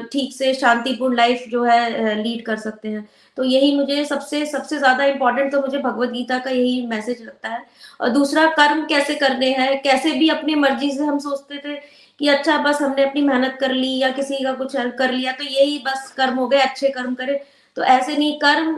ठीक से शांतिपूर्ण लाइफ जो है लीड कर सकते हैं? तो यही मुझे सबसे सबसे ज़्यादा इम्पोर्टेंट तो मुझे भगवत गीता का यही मैसेज लगता है। और दूसरा, कर्म कैसे करने हैं? कैसे भी अपनी मर्ज़ी से हम सोचते थे कि अच्छा बस हमने अपनी मेहनत कर ली या किसी का कुछ कर लिया तो यही बस कर्म हो गए, अच्छे कर्म करे। तो ऐसे नहीं, कर्म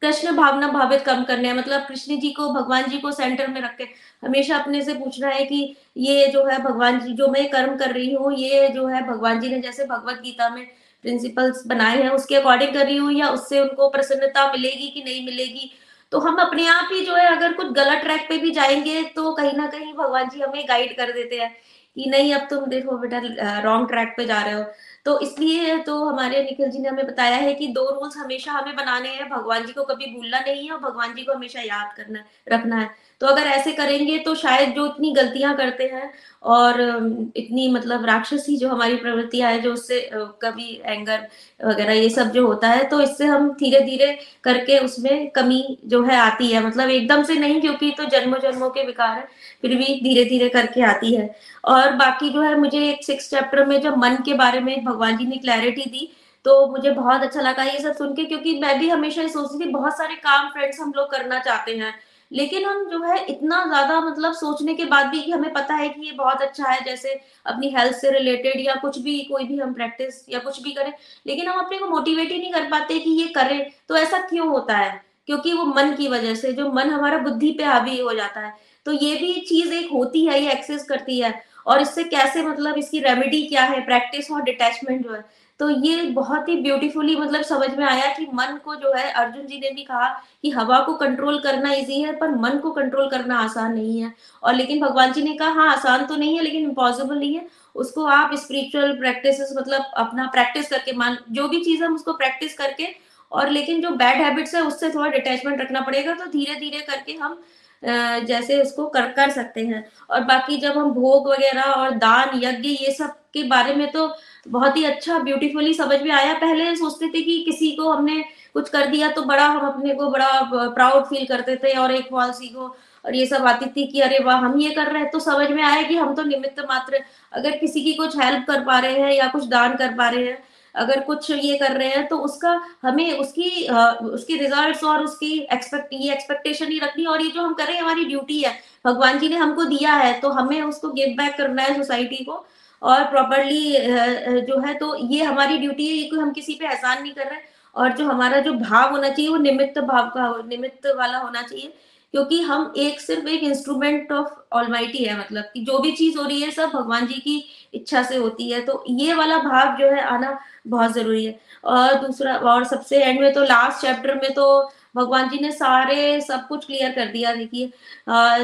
कृष्ण भावना भावित कर्म करने हैं। मतलब कृष्ण जी को, भगवान जी को सेंटर में रख के हमेशा अपने से पूछना है कि ये जो है भगवान जी, जो मैं कर्म कर रही हूँ, ये जो है भगवान जी ने जैसे भगवत गीता में प्रिंसिपल्स बनाए हैं, उसके अकॉर्डिंग कर रही हूँ या उससे उनको प्रसन्नता मिलेगी कि नहीं मिलेगी। तो हम अपने आप ही जो है अगर कुछ गलत ट्रैक पे भी जाएँगे तो कहीं ना कहीं भगवान जी हमें गाइड कर देते हैं। कि नहीं, अब तुम देखो बेटा रॉन्ग ट्रैक पे जा रहे हो। तो इसलिए तो हमारे निखिल जी ने हमें बताया है कि दो रूल्स हमेशा हमें बनाने हैं। भगवान जी को कभी भूलना नहीं है और भगवान जी को हमेशा याद करना, रखना है। तो अगर ऐसे करेंगे तो शायद जो इतनी गलतियाँ करते हैं और इतनी मतलब राक्षसी जो हमारी प्रवृत्तियाँ है, जो उससे कभी एंगर वगैरह ये सब जो होता है तो इससे हम धीरे धीरे करके उसमें कमी जो है आती है। मतलब एकदम से नहीं, क्योंकि तो जन्मों जन्मों के विकार है, फिर भी धीरे धीरे करके आती है। और बाकी जो है, मुझे एक सिक्स चैप्टर में जब मन के बारे में भगवान जी ने क्लैरिटी दी तो मुझे बहुत अच्छा लगा ये सब सुन के, क्योंकि मैं भी हमेशा ये सोचती थी, बहुत सारे काम फ्रेंड्स हम लोग करना चाहते हैं। लेकिन हम जो है इतना ज़्यादा मतलब सोचने के बाद भी हमें पता है कि ये बहुत अच्छा है, जैसे अपनी हेल्थ से रिलेटेड या कुछ भी, कोई भी हम प्रैक्टिस या कुछ भी करें, लेकिन हम अपने को मोटिवेट ही नहीं कर पाते कि ये करें तो ऐसा क्यों होता है? क्योंकि वो मन की वजह से, जो मन हमारा बुद्धि पे हावी हो जाता है तो ये भी चीज़ एक होती है, ये एक्सेस करती है, और इससे कैसे मतलब इसकी रेमेडी क्या है प्रैक्टिस और डिटैचमेंट जो है तो ये बहुत ही ब्यूटीफुली मतलब समझ में आया कि मन को जो है, अर्जुन जी ने भी कहा कि हवा को कंट्रोल करना इजी है, पर मन को कंट्रोल करना आसान नहीं है। और लेकिन भगवान जी ने कहा हाँ आसान तो नहीं है, लेकिन इम्पॉसिबल नहीं है। उसको आप स्पिरिचुअल प्रैक्टिस मतलब अपना प्रैक्टिस करके मान, जो भी चीज़ हम उसको प्रैक्टिस करके, और लेकिन जो बैड हैबिट्स है, उससे थोड़ा डिटेचमेंट रखना पड़ेगा तो धीरे धीरे करके हम जैसे उसको कर कर सकते हैं। और बाकी जब हम भोग वगैरह और दान, यज्ञ, ये सब के बारे में तो बहुत ही अच्छा ब्यूटीफुली समझ में आया। पहले सोचते थे कि किसी को हमने कुछ कर दिया तो बड़ा हम अपने को बड़ा प्राउड फील करते थे और एक फॉल सीखो और ये सब आती थी कि अरे वाह, हम ये कर रहे हैं। तो समझ में आया कि हम तो निमित्त मात्र अगर किसी की कुछ हेल्प कर पा रहे हैं या कुछ दान कर पा रहे हैं, अगर कुछ ये कर रहे हैं तो उसका हमें उसकी उसकी रिजल्ट्स और उसकी एक्सपेक्ट ये एक्सपेक्टेशन ही रखनी और ये जो हम कर रहे हैं, हमारी ड्यूटी है। भगवान जी ने हमको दिया है तो हमें उसको गिव बैक करना है सोसाइटी को। और प्रॉपरली जो है तो ये हमारी ड्यूटी है, ये कोई हम किसी पे एहसान नहीं कर रहे और जो हमारा जो भाव होना चाहिए, वो निमित्त भाव का निमित्त वाला होना चाहिए। क्योंकि हम एक सिर्फ़ एक इंस्ट्रूमेंट ऑफ़ ऑलमाइटी है मतलब कि जो भी चीज़ हो रही है, सब भगवान जी की इच्छा से होती है। तो ये वाला भाव जो है, आना बहुत ज़रूरी है। और दूसरा, और सबसे एंड में तो लास्ट चैप्टर में तो भगवान जी ने सारे सब कुछ क्लियर कर दिया। देखिए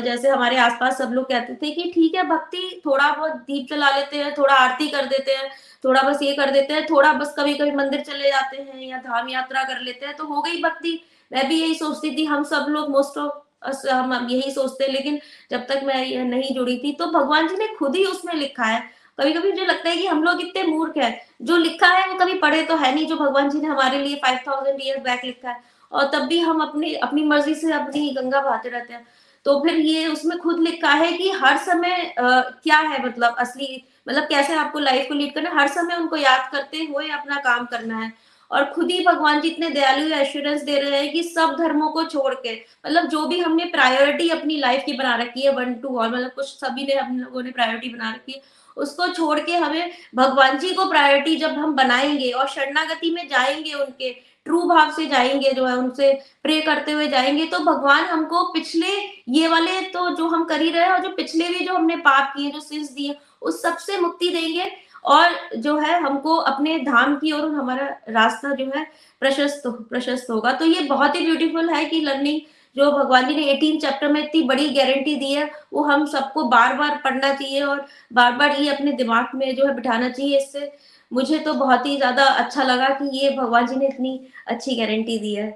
जैसे हमारे आसपास सब लोग कहते थे कि ठीक है, भक्ति थोड़ा बहुत दीप जला लेते हैं, थोड़ा आरती कर देते हैं, थोड़ा बस ये कर देते हैं, थोड़ा बस कभी कभी मंदिर चले जाते हैं या धाम यात्रा कर लेते हैं तो हो गई भक्ति। मैं भी यही सोचती थी, हम सब लोग मोस्ट ऑफ़ हम यही सोचते हैं, लेकिन जब तक मैं नहीं जुड़ी थी तो भगवान जी ने खुद ही उसमें लिखा है। कभी कभी मुझे लगता है कि हम लोग इतने मूर्ख हैं, जो लिखा है वो कभी पढ़े तो है नहीं, जो भगवान जी ने हमारे लिए फाइव थाउज़ेंड ईयर बैक लिखा है। और तब भी हम अपनी अपनी मर्ज़ी से अपनी गंगा बहाते रहते हैं। तो फिर ये उसमें खुद लिखा है कि हर समय आ, क्या है मतलब असली मतलब कैसे आपको लाइफ को लीड करना हर समय उनको याद करते हुए अपना काम करना है। और खुद ही भगवान जी इतने दयालु एश्योरेंस दे रहे हैं कि सब धर्मों को छोड़ के मतलब जो भी हमने प्रायोरिटी अपनी लाइफ की बना रखी है वन टू ऑल मतलब कुछ सभी ने हम लोगों ने प्रायोरिटी बना रखी है उसको छोड़ के हमें भगवान जी को प्रायोरिटी जब हम बनाएँगे और शरणागति में जाएँगे उनके ट्रू भाव से जाएँगे, जो है उनसे प्रे करते हुए जाएँगे। तो भगवान हमको पिछले ये वाले तो जो हम कर ही रहे हैं और जो पिछले भी जो हमने पाप किए, जो सिंस दिए, उस सबसे मुक्ति देंगे और जो है हमको अपने धाम की ओर हमारा रास्ता जो है प्रशस्त प्रशस्त होगा। तो ये बहुत ही ब्यूटीफुल है कि लर्निंग जो भगवान जी ने 18 चैप्टर में इतनी बड़ी गारंटी दी है, वो हम सबको बार बार पढ़ना चाहिए और बार बार ये अपने दिमाग में जो है बिठाना चाहिए। इससे मुझे तो बहुत ही ज़्यादा अच्छा लगा कि ये भगवान जी ने इतनी अच्छी गारंटी दी है।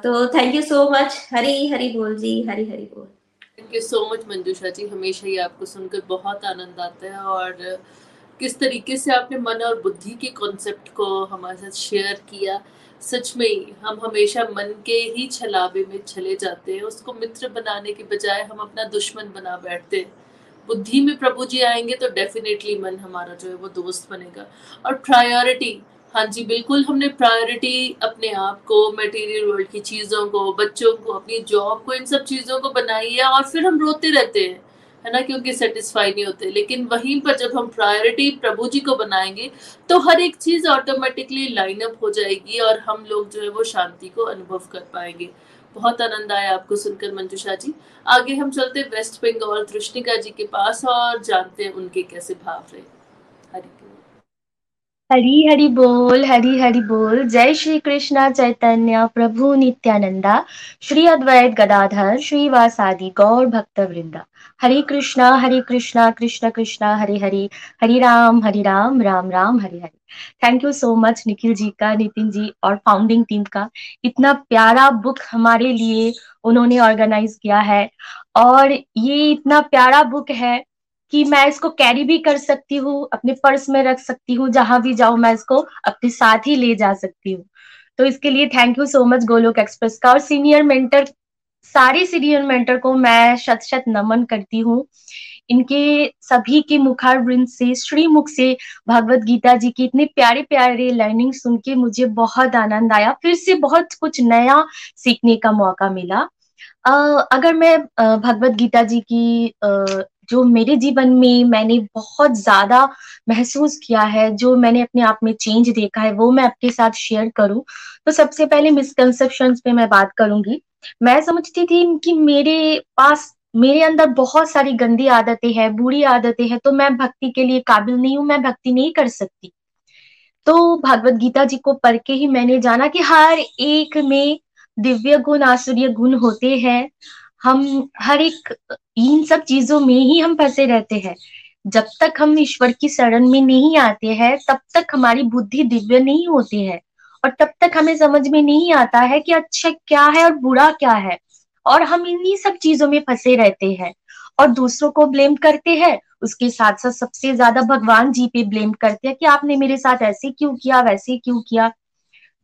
तो thank you so much Hari Hari बोल जी, हरी हरी बोल। Thank you so much Manjusha ji. हमेशा ही आपको सुनकर बहुत आनंद आता है और किस तरीके से आपने मन और बुद्धि के कॉन्सेप्ट को हमारे साथ शेयर किया, सच में ही हम हमेशा मन के ही छलावे में चले जाते हैं। उसको मित्र बनाने के बजाय हम अपना दुश्मन बना बैठते हैं। बुद्धि में प्रभु जी आएँगे तो डेफिनेटली मन हमारा जो है वो दोस्त बनेगा। और प्रायोरिटी हाँ जी, बिल्कुल हमने प्रायोरिटी अपने आप को मटेरियल वर्ल्ड की चीज़ों को, बच्चों को, अपनी जॉब को, इन सब चीज़ों को बनाई है और फिर हम रोते रहते हैं, है ना, क्योंकि सेटिस्फाई नहीं होते। लेकिन वहीं पर जब हम प्रायोरिटी प्रभु जी को बनाएँगे तो हर एक चीज़ ऑटोमेटिकली लाइन अप हो जाएगी और हम लोग जो है वो शांति को अनुभव कर पाएँगे। बहुत आनंद आया आपको सुनकर, मंजुषा जी। आगे हम चलते वेस्ट बंगाल दृष्टिका जी के पास और जानते हैं उनके कैसे भाव रहे। हरी हरी बोल, हरी हरी बोल। जय श्री कृष्णा चैतन्य प्रभु नित्यानंदा। श्री अद्वैत गदाधर, श्रीवासादि गौर भक्त वृंदा हरे कृष्णा हरे कृष्णा, कृष्ण कृष्णा, हरे हरे हरे राम हरे Ram Ram Ram, Hare Hare. Thank you so much Nikhil ji का, नितिन जी और फाउंडिंग टीम का। इतना प्यारा बुक हमारे लिए उन्होंने ऑर्गेनाइज किया है। और ये इतना प्यारा बुक है कि मैं इसको कैरी भी कर सकती हूँ, अपने पर्स में रख सकती हूँ, जहाँ भी जाऊँ मैं इसको अपने साथ ही ले जा सकती हूँ। तो इसके लिए thank you so much Golok Express का। और सीनियर मेंटर सारे सीनियर मेंटर को मैं शत शत नमन करती हूँ। इनके सभी के मुखार वृंद से श्रीमुख से भगवत गीता जी की इतने प्यारे प्यारे लर्निंग सुन के मुझे बहुत आनंद आया। फिर से बहुत कुछ नया सीखने का मौका मिला। Uh, अगर मैं भगवत गीता जी की uh, जो मेरे जीवन में मैंने बहुत ज़्यादा महसूस किया है जो मैंने अपने आप में चेंज देखा है वो मैं आपके साथ शेयर करूँ। तो सबसे पहले मिसकंसेप्शन पे मैं बात करूँगी। मैं समझती थी कि मेरे पास, मेरे अंदर बहुत सारी गंदी आदतें हैं, बुरी आदतें हैं तो मैं भक्ति के लिए काबिल नहीं हूँ, मैं भक्ति नहीं कर सकती। तो भगवत गीता जी को पढ़ के ही मैंने जाना कि हर एक में दिव्य गुण, आसुर्य गुण होते हैं। हम, हर एक, इन सब चीज़ों में ही हम फंसे रहते हैं। जब तक हम ईश्वर की शरण में नहीं आते हैं, तब तक हमारी बुद्धि दिव्य नहीं होती है। और तब तक हमें समझ में नहीं आता है कि अच्छा क्या है और बुरा क्या है। और हम इन्हीं सब चीज़ों में फंसे रहते हैं और दूसरों को ब्लेम करते हैं। उसके साथ साथ सबसे ज़्यादा भगवान जी पे ब्लेम करते हैं कि आपने मेरे साथ ऐसे क्यों किया, वैसे क्यों किया।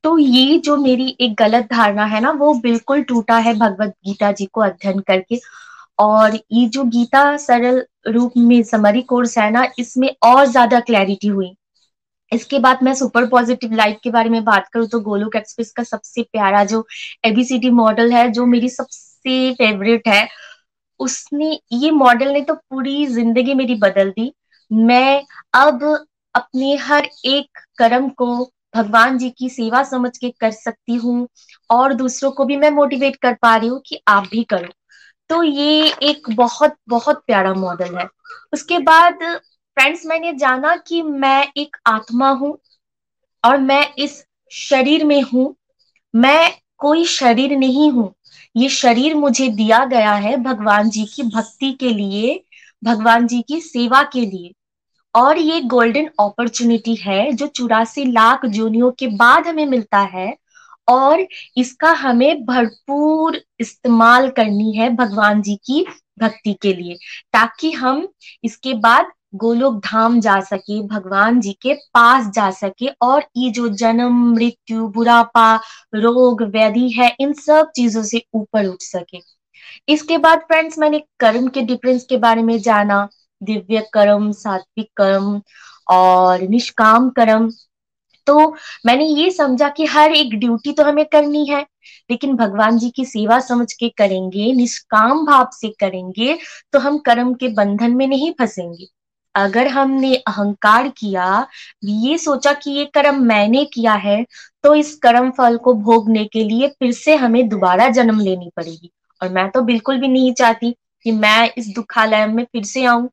तो ये जो मेरी एक गलत धारणा है ना, वो बिल्कुल टूटा है भगवत गीता जी को अध्ययन करके। और ये जो गीता सरल रूप में समरी कोर्स है ना, इसमें और ज़्यादा क्लैरिटी हुई। इसके बाद मैं सुपर पॉजिटिव लाइफ के बारे में बात करूँ तो गोलोक एक्सप्रेस का सबसे प्यारा जो एबीसीडी मॉडल है, जो मेरी सबसे फेवरेट है, उसने, ये मॉडल ने तो पूरी ज़िंदगी मेरी बदल दी। मैं अब अपने हर एक कर्म को भगवान जी की सेवा समझ के कर सकती हूँ और दूसरों को भी मैं मोटिवेट कर पा रही हूँ कि आप भी करो। तो ये एक बहुत बहुत प्यारा मॉडल है। उसके बाद फ्रेंड्स मैंने जाना कि मैं एक आत्मा हूँ और मैं इस शरीर में हूँ। मैं कोई शरीर नहीं हूँ। ये शरीर मुझे दिया गया है भगवान जी की भक्ति के लिए, भगवान जी की सेवा के लिए। और ये गोल्डन अपॉर्चुनिटी है जो चौरासी लाख जोनियों के बाद हमें मिलता है और इसका हमें भरपूर इस्तेमाल करनी है भगवान जी की भक्ति के लिए, ताकि हम इसके बाद गोलोक धाम जा सके, भगवान जी के पास जा सके और ये जो जन्म, मृत्यु, बुढ़ापा, रोग, व्याधि है, इन सब चीज़ों से ऊपर उठ सके। इसके बाद फ्रेंड्स मैंने कर्म के डिफरेंस के बारे में जाना। दिव्य कर्म, सात्विक कर्म और निष्काम कर्म। तो मैंने ये समझा कि हर एक ड्यूटी तो हमें करनी है, लेकिन भगवान जी की सेवा समझ के करेंगे, निष्काम भाव से करेंगे तो हम कर्म के बंधन में नहीं फंसेंगे। अगर हमने अहंकार किया, ये सोचा कि ये कर्म मैंने किया है तो इस कर्म फल को भोगने के लिए फिर से हमें दोबारा जन्म लेनी पड़ेगी। और मैं तो बिल्कुल भी नहीं चाहती कि मैं इस दुखालय में फिर से आऊँ।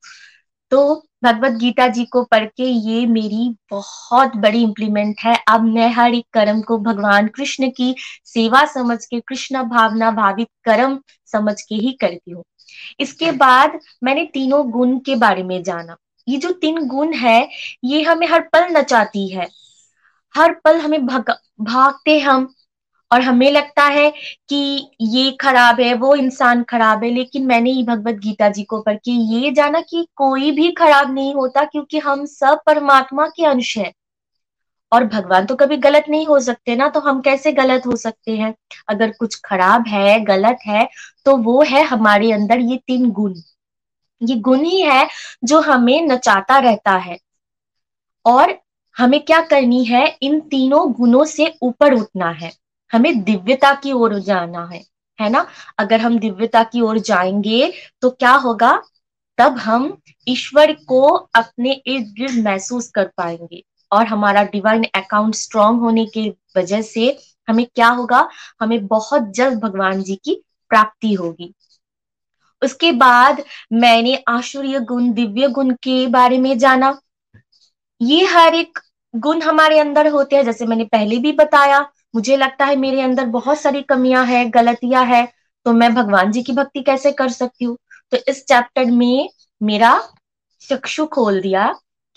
तो भगवत गीता जी को पढ़ के ये मेरी बहुत बड़ी इम्प्लीमेंट है। अब मैं हर एक कर्म को भगवान कृष्ण की सेवा समझ के, कृष्ण भावना भावित कर्म समझ के ही करती हूँ। इसके बाद मैंने तीनों गुण के बारे में जाना। ये जो तीन गुण है ये हमें हर पल नचाती है। हर पल हमें भग, भागते हम और हमें लगता है कि ये खराब है वो इंसान खराब है लेकिन मैंने ही भगवत गीता जी को पढ़ के ये जाना कि कोई भी खराब नहीं होता क्योंकि हम सब परमात्मा के अंश है। और भगवान तो कभी गलत नहीं हो सकते ना तो हम कैसे गलत हो सकते हैं? अगर कुछ खराब है गलत है तो वो है हमारे अंदर ये तीन गुण। ये गुण ही है जो हमें नचाता रहता है। और हमें क्या करनी है? इन तीनों गुणों से ऊपर उठना है। हमें दिव्यता की ओर जाना है है ना? अगर हम दिव्यता की ओर जाएँगे तो क्या होगा? तब हम ईश्वर को अपने इर्द गिर्द महसूस कर पाएँगे। और हमारा डिवाइन अकाउंट स्ट्रांग होने की वजह से हमें क्या होगा? हमें बहुत जल्द भगवान जी की प्राप्ति होगी। उसके बाद मैंने आशुर्य गुण, दिव्य गुण के बारे में जाना। ये हर एक गुण हमारे अंदर होते हैं, जैसे मैंने पहले भी बताया, मुझे लगता है मेरे अंदर बहुत सारी कमियाँ हैं, गलतियाँ हैं तो मैं भगवान जी की भक्ति कैसे कर सकती हूँ? तो इस चैप्टर में मेरा चक्षु खोल दिया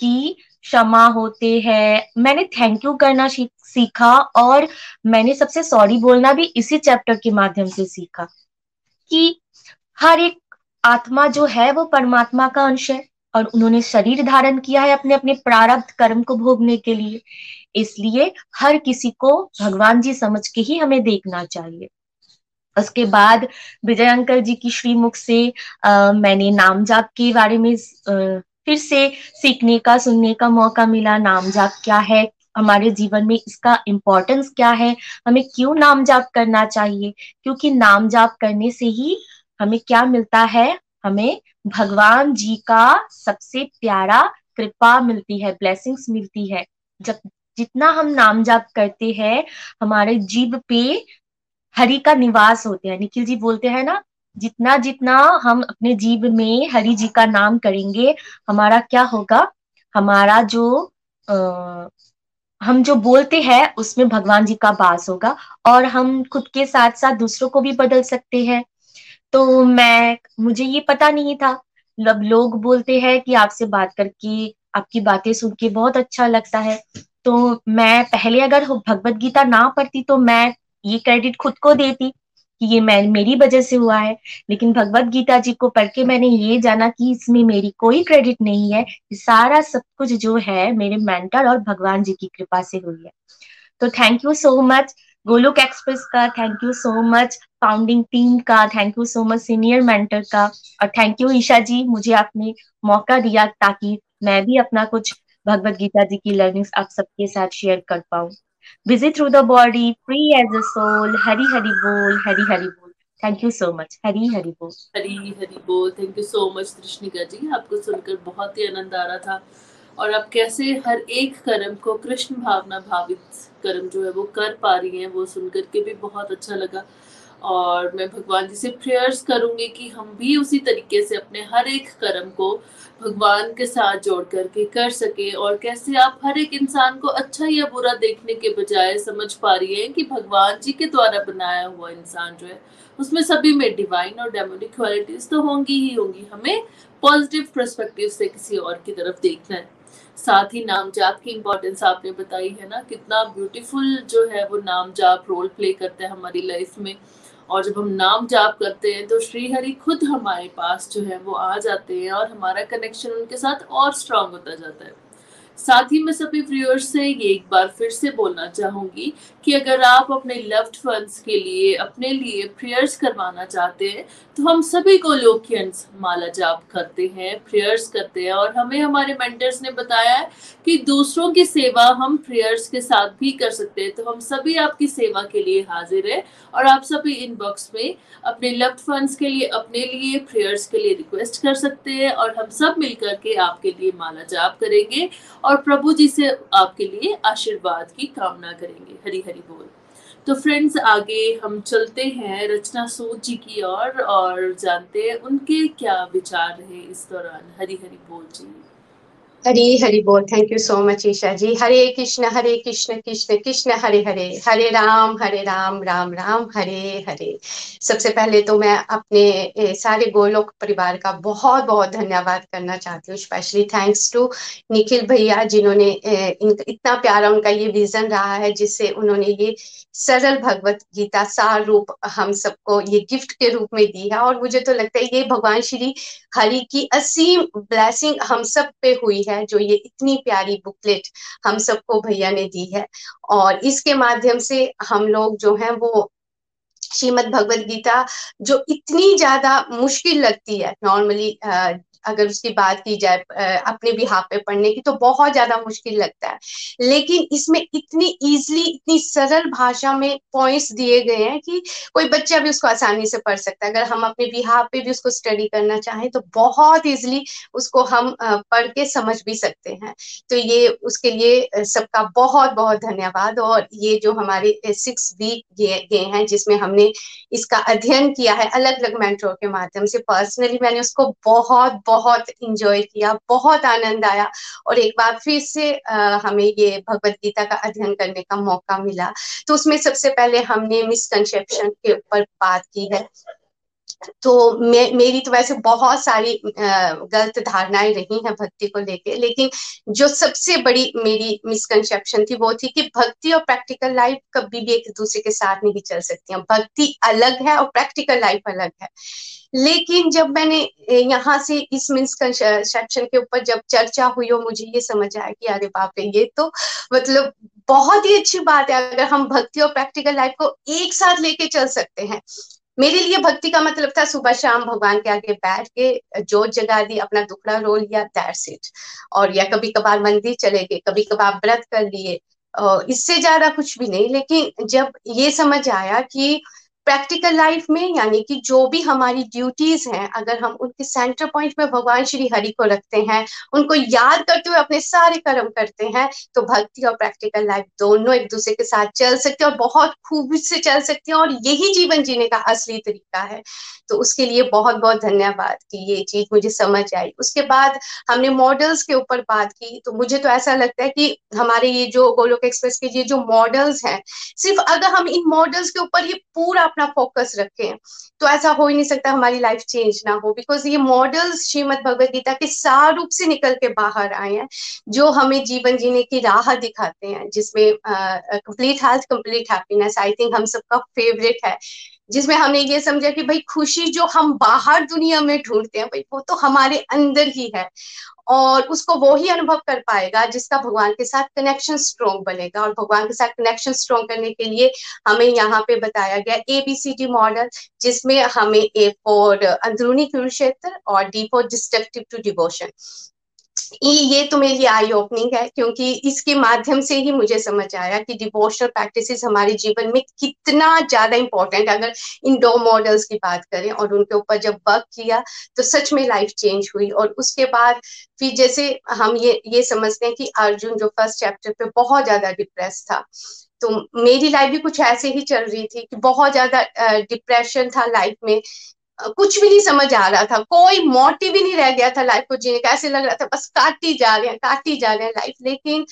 कि क्षमा होते हैं। मैंने थैंक यू करना सीखा और मैंने सबसे सॉरी बोलना भी इसी चैप्टर के माध्यम से सीखा कि हर एक आत्मा जो है वो परमात्मा का अंश है और उन्होंने शरीर धारण किया है अपने अपने प्रारब्ध कर्म को भोगने के लिए। इसलिए हर किसी को भगवान जी समझ के ही हमें देखना चाहिए। उसके बाद विजय अंकल जी की श्रीमुख से आ, मैंने नाम जाप के बारे में आ, फिर से सीखने का सुनने का मौका मिला। नाम जाप क्या है? हमारे जीवन में इसका इम्पोर्टेंस क्या है? हमें क्यों नाम जाप करना चाहिए? क्योंकि नाम जाप करने से ही हमें क्या मिलता है? हमें भगवान जी का सबसे प्यारा कृपा मिलती है ब्लेसिंग्स मिलती है। जब जितना हम नाम जाप करते हैं हमारे जीव पे हरि का निवास होते हैं। निखिल जी बोलते हैं ना जितना जितना हम अपने जीव में हरि जी का नाम करेंगे हमारा क्या होगा? हमारा जो आ, हम जो बोलते हैं उसमें भगवान जी का वास होगा। और हम खुद के साथ साथ दूसरों को भी बदल सकते हैं। तो मैं, मुझे ये पता नहीं था। लब लोग बोलते हैं कि आपसे बात करके, आपकी बातें सुन के बहुत अच्छा लगता है। तो मैं पहले अगर भगवत गीता ना पढ़ती तो मैं ये क्रेडिट खुद को देती कि ये मैं, मेरी वजह से हुआ है। लेकिन भगवत गीता जी को पढ़ के मैंने ये जाना कि इसमें मेरी कोई क्रेडिट नहीं है सारा सब कुछ जो है मेरे मेंटर और भगवान जी की कृपा से हुई है। तो thank you so much Golok Express का thank you so much founding team का thank you so much senior mentor का, और थैंक यू ईशा जी, मुझे आपने मौका दिया ताकि मैं भी अपना कुछ भगवत गीता जी की लर्निंग्स आप सबके साथ शेयर कर पाऊँ। Busy through the body, free as a soul hari hari bol hari hari bol thank you so much Hari Hari बोल। हरी हरी बोल थैंक यू सो मच कृष्णिका जी, आपको सुनकर बहुत ही आनंद आ रहा था। और आप कैसे हर एक कर्म को, कृष्ण भावना भावित कर्म जो है वो कर पा रही हैं, वो सुनकर के भी बहुत अच्छा लगा। और मैं भगवान जी से प्रेयर्स करूँगी कि हम भी उसी तरीके से अपने हर एक कर्म को भगवान के साथ जोड़ करके कर सके और कैसे आप हर एक इंसान को अच्छा या बुरा देखने के बजाय समझ पा रही है कि भगवान जी के द्वारा बनाया हुआ इंसान जो है, उसमें सभी में डिवाइन और डेमोनिक क्वालिटीज तो होंगी ही होंगी। हमें पॉजिटिव परस्पेक्टिव से किसी और की तरफ़ देखना है। साथ ही नाम जाप की इम्पोर्टेंस आपने बताई है ना, कितना ब्यूटीफुल जो है वो नाम जाप रोल प्ले करता है हमारी लाइफ में। और जब हम नाम जाप करते हैं तो श्री हरि खुद हमारे पास जो है, वो आ जाते हैं और हमारा कनेक्शन उनके साथ और स्ट्रांग होता जाता है। साथ ही मैं सभी व्यूअर्स से ये एक बार फिर से बोलना चाहूँगी कि अगर आप अपने लव्ड वंस के लिए, अपने लिए प्रेयर्स करवाना चाहते हैं तो हम सभी को लोकियंस माला जाप करते हैं प्रेयर्स करते हैं। और हमें हमारे मेंटर्स ने बताया है कि दूसरों की सेवा हम प्रेयर्स के साथ भी कर सकते हैं। तो हम सभी आपकी सेवा के लिए हाजिर है और आप सभी इनबॉक्स में अपने लव्ड फंड्स के लिए, अपने लिए प्रेयर्स के लिए रिक्वेस्ट कर सकते हैं और हम सब मिलकर के आपके लिए माला जाप करेंगे। और प्रभु जी से आपके लिए आशीर्वाद की कामना करेंगे। हरी हरी बोल। तो फ्रेंड्स आगे हम चलते हैं रचना सूद जी की ओर और, और जानते हैं उनके क्या विचार रहे इस दौरान। हरी हरी बोल जी। हरी हरि बोल। Thank you so much Isha ji. हरे कृष्ण हरे कृष्ण कृष्ण कृष्ण, हरे हरे। हरे राम हरे राम राम राम, हरे हरे। सबसे पहले तो मैं अपने सारे गोलोक परिवार का बहुत बहुत धन्यवाद करना चाहती हूँ। स्पेशली थैंक्स टू निखिल भैया, जिन्होंने इतना प्यारा उनका ये विजन रहा है, जिससे उन्होंने ये सरल भगवत गीता सार रूप हम सबको ये गिफ्ट के रूप में दी है। और मुझे तो लगता है ये भगवान श्री हरि की असीम ब्लैसिंग हम सब पे हुई है। जो ये इतनी प्यारी बुकलेट हम सबको भैया ने दी है। और इसके माध्यम से हम लोग जो हैं वो श्रीमद भगवत गीता जो इतनी ज़्यादा मुश्किल लगती है। नॉर्मली अगर उसकी बात की जाए अपने हाथ पे पढ़ने की तो बहुत ज़्यादा मुश्किल लगता है। लेकिन इसमें इतनी इजली इतनी सरल भाषा में पॉइंट्स दिए गए हैं कि कोई बच्चा भी उसको आसानी से पढ़ सकता है। अगर हम अपने बिहार पे भी उसको स्टडी करना चाहें तो बहुत इजली उसको हम पढ़ के समझ भी सकते हैं। तो ये उसके लिए सबका बहुत बहुत धन्यवाद। और ये जो हमारे सिक्स वीक गए हैं, जिसमें हमने इसका अध्ययन किया है अलग अलग मेंटोर के माध्यम से। पर्सनली मैंने उसको बहुत बहुत इंजॉय किया बहुत आनंद आया और एक बार फिर से आ, हमें ये भगवत गीता का अध्ययन करने का मौका मिला। तो उसमें सबसे पहले हमने मिसकनसेप्शन के ऊपर बात की है। तो मे, मेरी तो वैसे बहुत सारी गलत धारणाएँ रही हैं भक्ति को लेके लेकिन जो सबसे बड़ी मेरी मिसकंसेप्शन थी वो थी कि भक्ति और प्रैक्टिकल लाइफ कभी भी एक दूसरे के साथ नहीं चल सकती हैं। भक्ति अलग है और प्रैक्टिकल लाइफ अलग है। लेकिन जब मैंने यहाँ से इस मिसकंसेप्शन के ऊपर जब चर्चा हुई और मुझे ये समझ आया कि अरे बाप रे ये तो मतलब बहुत ही अच्छी बात है। अगर हम भक्ति और प्रैक्टिकल लाइफ को एक साथ लेके चल सकते हैं मेरे लिए भक्ति का मतलब था सुबह शाम भगवान के आगे बैठ के जोत जगा दी, अपना दुखड़ा रो लिया दैट्स इट और या कभी कभार मंदिर चले गए कभी कभार व्रत कर लिए। इससे ज़्यादा कुछ भी नहीं, लेकिन जब ये समझ आया कि प्रैक्टिकल लाइफ में, यानी कि जो भी हमारी ड्यूटीज़ हैं, अगर हम उनके सेंटर पॉइंट में भगवान श्री हरि को रखते हैं, उनको याद करते हुए अपने सारे कर्म करते हैं तो भक्ति और प्रैक्टिकल लाइफ दोनों एक दूसरे के साथ चल सकते हैं और बहुत खूबी से चल सकते हैं, और यही जीवन जीने का असली तरीका है। तो उसके लिए बहुत बहुत धन्यवाद कि ये चीज़ मुझे समझ आई। उसके बाद हमने मॉडल्स के ऊपर बात की तो मुझे तो ऐसा लगता है कि हमारे ये जो गोलोक एक्सप्रेस के ये जो मॉडल्स हैं, सिर्फ़ अगर हम इन मॉडल्स के ऊपर ये पूरा अपना फोकस रखें। तो ऐसा हो ही नहीं सकता हमारी लाइफ चेंज ना हो बिकॉज़ ये मॉडल्स श्रीमद भगवद गीता के सार रूप से निकल के बाहर आए हैं, जो हमें जीवन जीने की राह दिखाते हैं, जिसमें complete health complete happiness I think हम सबका फेवरेट है। जिसमें हमने ये समझा कि भाई खुशी जो हम बाहर दुनिया में ढूंढते हैं, भाई वो तो हमारे अंदर ही है। और उसको वो ही अनुभव कर पाएगा जिसका भगवान के साथ कनेक्शन स्ट्रॉन्ग बनेगा। और भगवान के साथ कनेक्शन स्ट्रॉन्ग करने के लिए हमें यहाँ पे बताया गया A B C D model जिसमें हमें ए फॉर अंदरूनी कुरुक्षेत्र और D for destructive to devotion ये तो मेरे लिए आई ओपनिंग है, क्योंकि इसके माध्यम से ही मुझे समझ आया कि डिवोशनल प्रैक्टिसेस हमारे जीवन में कितना ज़्यादा इंपॉर्टेंट अगर इन दो मॉडल्स की बात करें और उनके ऊपर जब वर्क किया तो सच में लाइफ चेंज हुई। और उसके बाद फिर जैसे हम ये ये समझते हैं कि अर्जुन जो फ़र्स्ट चैप्टर पे बहुत ज़्यादा डिप्रेस था तो मेरी लाइफ भी कुछ ऐसे ही चल रही थी कि बहुत ज़्यादा डिप्रेशन था लाइफ में। कुछ भी नहीं समझ आ रहा था। कोई मोटिव ही नहीं रह गया था लाइफ को जीने का। ऐसे लग रहा था, बस काटी जा रहे हैं काटती जा रहे हैं लाइफ लेकिन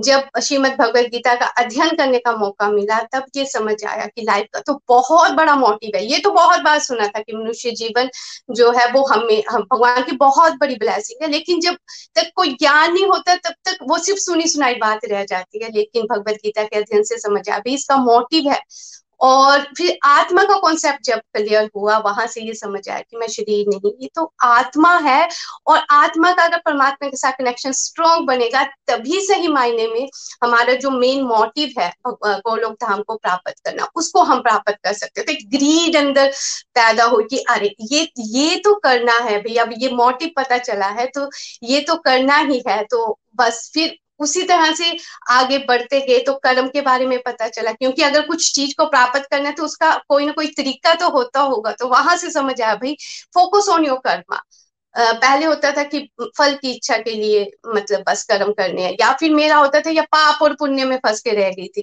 जब श्रीमद भगवत गीता का अध्ययन करने का मौका मिला, तब ये समझ आया कि लाइफ का तो बहुत बड़ा मोटिव है। ये तो बहुत बार सुना था कि मनुष्य जीवन जो है, वो हमें, हम, भगवान की बहुत बड़ी ब्लैसिंग है। लेकिन जब तक कोई ज्ञान नहीं होता, तब तक वो सिर्फ़ सुनी सुनाई बात रह जाती है। लेकिन भगवत गीता के अध्ययन से समझ आया, अभी इसका मोटिव है। और फिर आत्मा का कॉन्सेप्ट जब क्लियर हुआ, वहाँ से ये समझ आया कि मैं शरीर नहीं, ये तो आत्मा है और आत्मा का अगर परमात्मा के साथ कनेक्शन स्ट्रॉन्ग बनेगा, तभी सही मायने में हमारा जो मेन मोटिव है गोलोक धाम को प्राप्त करना, उसको हम प्राप्त कर सकते हैं। तो एक ग्रीड अंदर पैदा हो कि, अरे, ये ये तो करना है भाई अब ये मोटिव पता चला है तो ये तो करना ही है। तो बस फिर उसी तरह से आगे बढ़ते गए तो कर्म के बारे में पता चला। क्योंकि अगर कुछ चीज़ को प्राप्त करना है तो उसका कोई ना कोई तरीका तो होता होगा। तो वहाँ से समझ आया, भाई फोकस ऑन योर कर्मा पहले होता था कि फल की इच्छा के लिए मतलब बस कर्म करने हैं। या फिर मेरा होता था, या पाप और पुण्य में फंस के रह गई थी।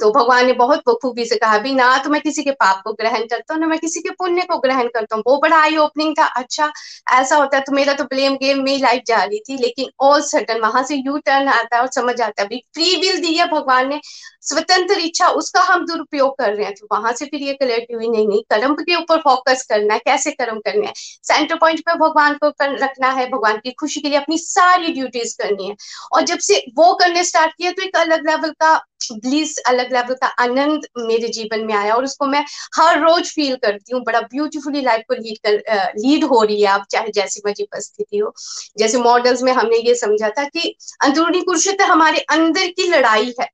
तो भगवान ने बहुत बखूबी से कहा भी ना तो मैं किसी के पाप को ग्रहण करता हूँ, ना मैं किसी के पुण्य को ग्रहण करता हूँ। वो बड़ा आई ओपनिंग था। अच्छा ऐसा होता है तो मेरा तो ब्लेम गेम में लाइफ जा रही थी, लेकिन ऑल सडन वहाँ से यू टर्न आता है और समझ आता है फ्री विल दी है भगवान ने, स्वतंत्र इच्छा, उसका हम दुरुपयोग कर रहे हैं। तो वहाँ से फिर ये क्लियरिटी हुई, नहीं नहीं, कर्म के ऊपर फोकस करना है, कैसे कर्म करने है? सेंटर पॉइंट पे भगवान को कर, रखना है भगवान की खुशी के लिए अपनी सारी ड्यूटीज़ करनी है। और जब से वो करने स्टार्ट किया तो एक अलग लेवल का ब्लिस अलग लेवल का आनंद मेरे जीवन में आया। और उसको मैं हर रोज फील करती हूँ। बड़ा ब्यूटीफुली लाइफ को लीड कर लीड हो रही है आप चाहे जैसी मर्ज़ी परिस्थिति हो। जैसे मॉडल्स में हमने ये समझा था कि अंदरूनी कुरुक्षेत्र हमारे अंदर की लड़ाई है।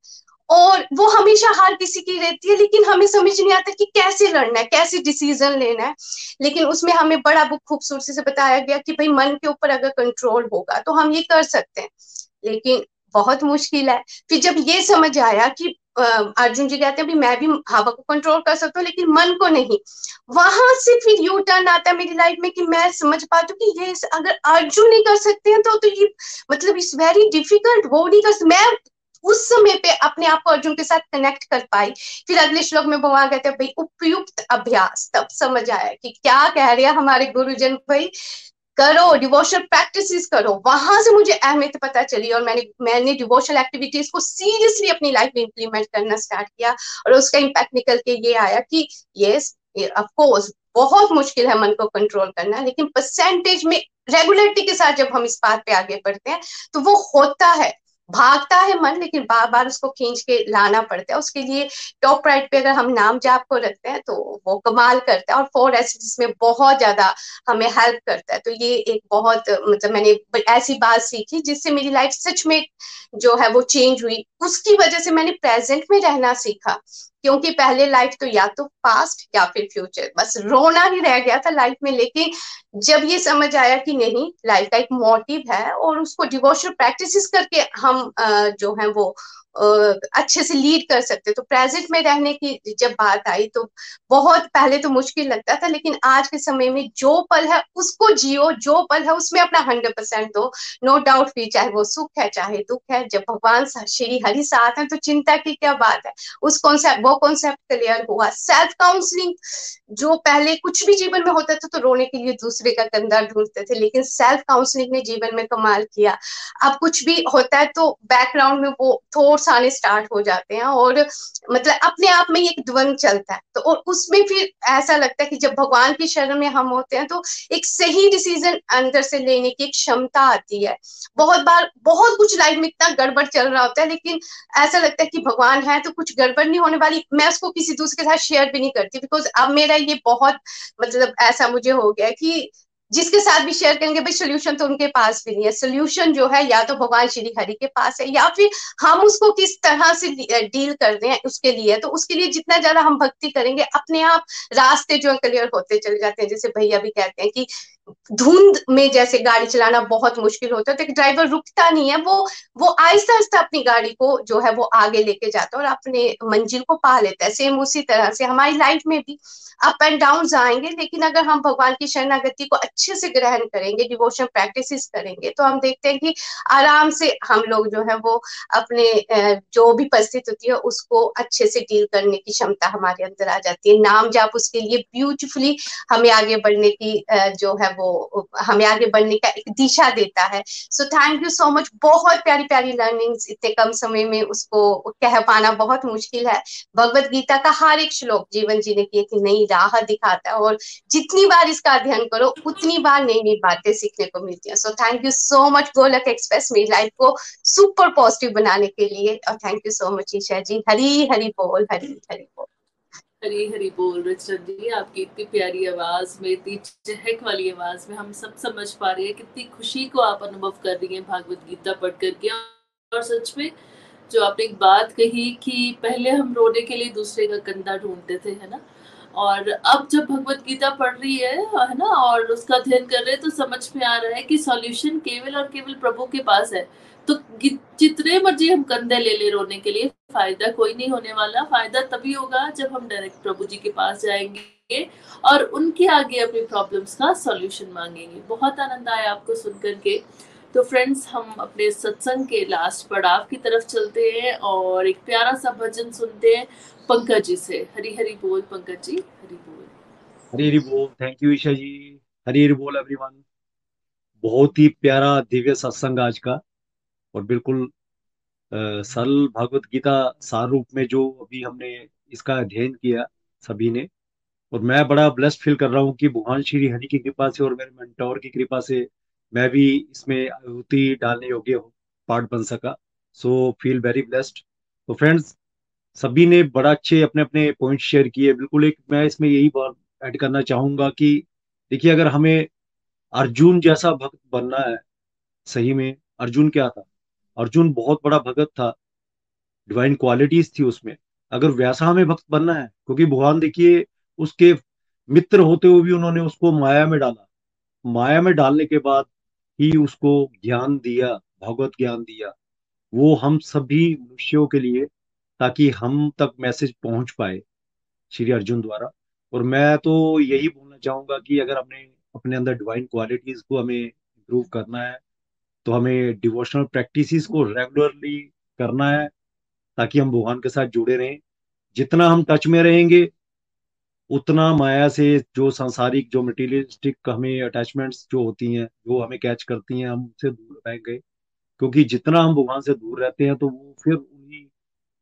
और वो हमेशा हर किसी की रहती है, लेकिन हमें समझ नहीं आता कि कैसे लड़ना है, कैसे डिसीज़न लेना है। लेकिन उसमें हमें बड़ा बुक खूबसूरती से बताया गया कि भाई, मन के ऊपर अगर कंट्रोल होगा तो हम ये कर सकते हैं। लेकिन बहुत मुश्किल है। फिर जब ये समझ आया कि अर्जुन जी कहते हैं भी मैं भी हवा को कंट्रोल कर सकता हूँ, लेकिन मन को नहीं। वहाँ से फिर यू टर्न आता है मेरी लाइफ में कि मैं समझ पाती हूँ कि ये अगर अर्जुन नहीं कर सकते हैं तो तो ये मतलब इट्स वेरी डिफ़िकल्ट वो नहीं कर मैं उस समय पे अपने आप को अर्जुन के साथ कनेक्ट कर पाई। फिर अगले श्लोक में भगवान कहते हैं, भाई, उपयुक्त अभ्यास। तब समझ आया कि क्या कह रहे हैं हमारे गुरुजन, भाई, करो डिवोशनल प्रैक्टिस करो। वहाँ से मुझे अहमियत पता चली और मैंने मैंने डिवोशनल एक्टिविटीज़ को सीरियसली अपनी लाइफ में इंप्लीमेंट करना स्टार्ट किया और उसका इम्पैक्ट निकल के ये आया कि यस ऑफकोर्स बहुत मुश्किल है मन को कंट्रोल करना, लेकिन परसेंटेज में रेगुलरिटी के साथ जब हम इस बात पे आगे बढ़ते हैं तो वो होता है। भागता है मन, लेकिन बार बार उसको खींच के लाना पड़ता है। उसके लिए टॉप राइट पे अगर हम नाम जाप को रखते हैं तो वो कमाल करता है और फोर एसिड्स में बहुत ज़्यादा हमें हेल्प करता है। तो ये एक बहुत मतलब मैंने ऐसी बात सीखी जिससे मेरी लाइफ सच में जो है वो चेंज हुई। उसकी वजह से मैंने प्रेजेंट में रहना सीखा। क्योंकि पहले लाइफ तो या तो पास्ट या फिर फ्यूचर बस रोना ही रह गया था लाइफ में, लेकिन जब ये समझ आया कि नहीं लाइफ का एक मोटिव है और उसको डिवोशनल प्रैक्टिस करके हम जो है वो अच्छे से लीड कर सकते तो प्रेजेंट में रहने की जब बात आई तो बहुत पहले तो मुश्किल लगता था, लेकिन आज के समय में जो पल है उसको जियो, जो पल है उसमें अपना हंड्रेड परसेंट दो। नो डाउट भी, चाहे वो सुख है, चाहे दुख है, जब भगवान श्री हरि साथ है तो चिंता की क्या बात है? उस कॉन्सेप्ट वो कॉन्सेप्ट क्लियर हुआ। सेल्फ काउंसलिंग जो पहले कुछ भी जीवन में होता था तो रोने के लिए दूसरे का कंधा ढूंढते थे, लेकिन सेल्फ काउंसलिंग ने जीवन में कमाल किया। अब कुछ भी होता है तो बैकग्राउंड में वो थोड़ा आने स्टार्ट हो जाते हैं और मतलब अपने आप में एक द्वंद चलता है। तो और उसमें फिर ऐसा लगता है कि जब भगवान की शरण में हम होते हैं तो एक सही डिसीज़न अंदर से लेने की एक क्षमता आती है। बहुत बार, बहुत कुछ लाइफ में इतना गड़बड़ चल रहा होता है, लेकिन ऐसा लगता है कि भगवान है तो कुछ गड़बड़ नहीं होने वाली। मैं उसको किसी दूसरे के साथ शेयर भी नहीं करती बिकॉज़ अब मेरा ये बहुत मतलब ऐसा मुझे हो गया कि जिसके साथ भी शेयर करेंगे, भाई सोल्यूशन तो उनके पास भी नहीं है। सोल्यूशन जो है, या तो भगवान श्री हरि के पास है, या फिर हम उसको किस तरह से डील कर रहे हैं उसके लिए। तो उसके लिए जितना ज़्यादा हम भक्ति करेंगे, अपने आप रास्ते जो है क्लियर होते चले जाते हैं। जैसे भैया भी कहते हैं कि धुंध में जैसे गाड़ी चलाना बहुत मुश्किल होता है तो एक ड्राइवर रुकता नहीं है, वो वो आहिस्ता आहिस्ता अपनी गाड़ी को जो है वो आगे लेके जाता है और अपने मंजिल को पा लेता है। सेम उसी तरह से हमारी लाइफ में भी अप एंड डाउन आएँगे, लेकिन अगर हम भगवान की शरणागति को अच्छे से ग्रहण करेंगे डिवोशन प्रैक्टिस करेंगे तो हम देखते हैं कि आराम से हम लोग जो है वो अपने जो भी परिस्थिति होती है, उसको अच्छे से डील करने की क्षमता हमारे अंदर आ जाती है। नाम जाप उसके लिए ब्यूटिफुली हमें आगे बढ़ने की जो है वो हमें आगे बढ़ने का एक दिशा देता है। So thank you so much बहुत प्यारी प्यारी लर्निंग्स इतने कम समय में उसको कह पाना बहुत मुश्किल है। भगवत गीता का हर एक श्लोक जीवन जीने की एक नई राह दिखाता है और जितनी बार इसका अध्ययन करो, उतनी बार नई नई बातें सीखने को मिलती है। So thank you so much Golok Express मेरी लाइफ को सुपर पॉजिटिव बनाने के लिए। और thank you so much Isha ji. Hari Hari बोल हरी हरी बोल। हरी हरी बोल रचन जी आपकी इतनी प्यारी आवाज़ में, इतनी चहक वाली आवाज़ में हम सब समझ पा रहे हैं कितनी खुशी को आप अनुभव कर रही हैं भागवत गीता पढ़ करके और सच में, जो आपने एक बात कही कि पहले हम रोने के लिए दूसरे का कंधा ढूंढते थे, है ना? और अब जब भगवत गीता पढ़ रही है है ना? और उसका अध्ययन कर रहे हैं तो समझ में आ रहा है कि सॉल्यूशन केवल और केवल प्रभु के पास है। तो जितने मर्ज़ी हम कंधे ले ले रोने के लिए, फ़ायदा कोई नहीं होने वाला। फ़ायदा तभी होगा जब हम डायरेक्ट प्रभु जी के पास जाएँगे और उनके आगे अपनी प्रॉब्लम्स का सॉल्यूशन मांगेंगे। बहुत आनंद आया आपको सुनकर करके तो फ्रेंड्स हम अपने सत्संग के लास्ट पड़ाव की तरफ़ चलते हैं और एक प्यारा सा भजन सुनते हैं पंकज जी से। हरी हरी बोल पंकज जी, हरी बोल। हरी हरी बोल। Thank you Isha ji. हरी हरी बोल एवरीवन बहुत ही प्यारा दिव्य सत्संग आज का। और बिल्कुल सरल भागवत गीता सार रूप में जो अभी हमने इसका अध्ययन किया सभी ने, और मैं बड़ा ब्लेस्ड फील कर रहा हूँ कि भगवान श्री हरि की कृपा से और मेरे मेंटोर की कृपा से मैं भी इसमें आहुति डालने योग्य पार्ट बन सका। सो फील वेरी ब्लेस्ड तो फ्रेंड्स सभी ने बड़ा अच्छे अपने अपने पॉइंट शेयर किए। बिल्कुल एक मैं इसमें यही ऐड करना चाहूँगा कि देखिए, अगर हमें अर्जुन जैसा भक्त बनना है, सही में अर्जुन क्या था? अर्जुन बहुत बड़ा भगत था। डिवाइन क्वालिटीज थी उसमें। अगर वैसा हमें भक्त बनना है, क्योंकि भगवान देखिए, उसके मित्र होते हुए भी उन्होंने उसको माया में डाला। माया में डालने के बाद ही उसको ज्ञान दिया, भगवत ज्ञान दिया। वो हम सभी मनुष्यों के लिए, ताकि हम तक मैसेज पहुँच पाए श्री अर्जुन द्वारा। और मैं तो यही बोलना चाहूँगा कि अगर हमने अपने अंदर डिवाइन क्वालिटीज को हमें इम्प्रूव करना है तो हमें डिवोशनल प्रैक्टिसेस को रेगुलरली करना है, ताकि हम भगवान के साथ जुड़े रहें। जितना हम टच में रहेंगे, उतना माया से जो सांसारिक, जो मटीरियलिस्टिक हमें अटैचमेंट्स जो होती हैं, जो हमें कैच करती हैं, हम उनसे दूर रहेंगे। क्योंकि जितना हम भगवान से दूर रहते हैं तो वो फिर उन्हीं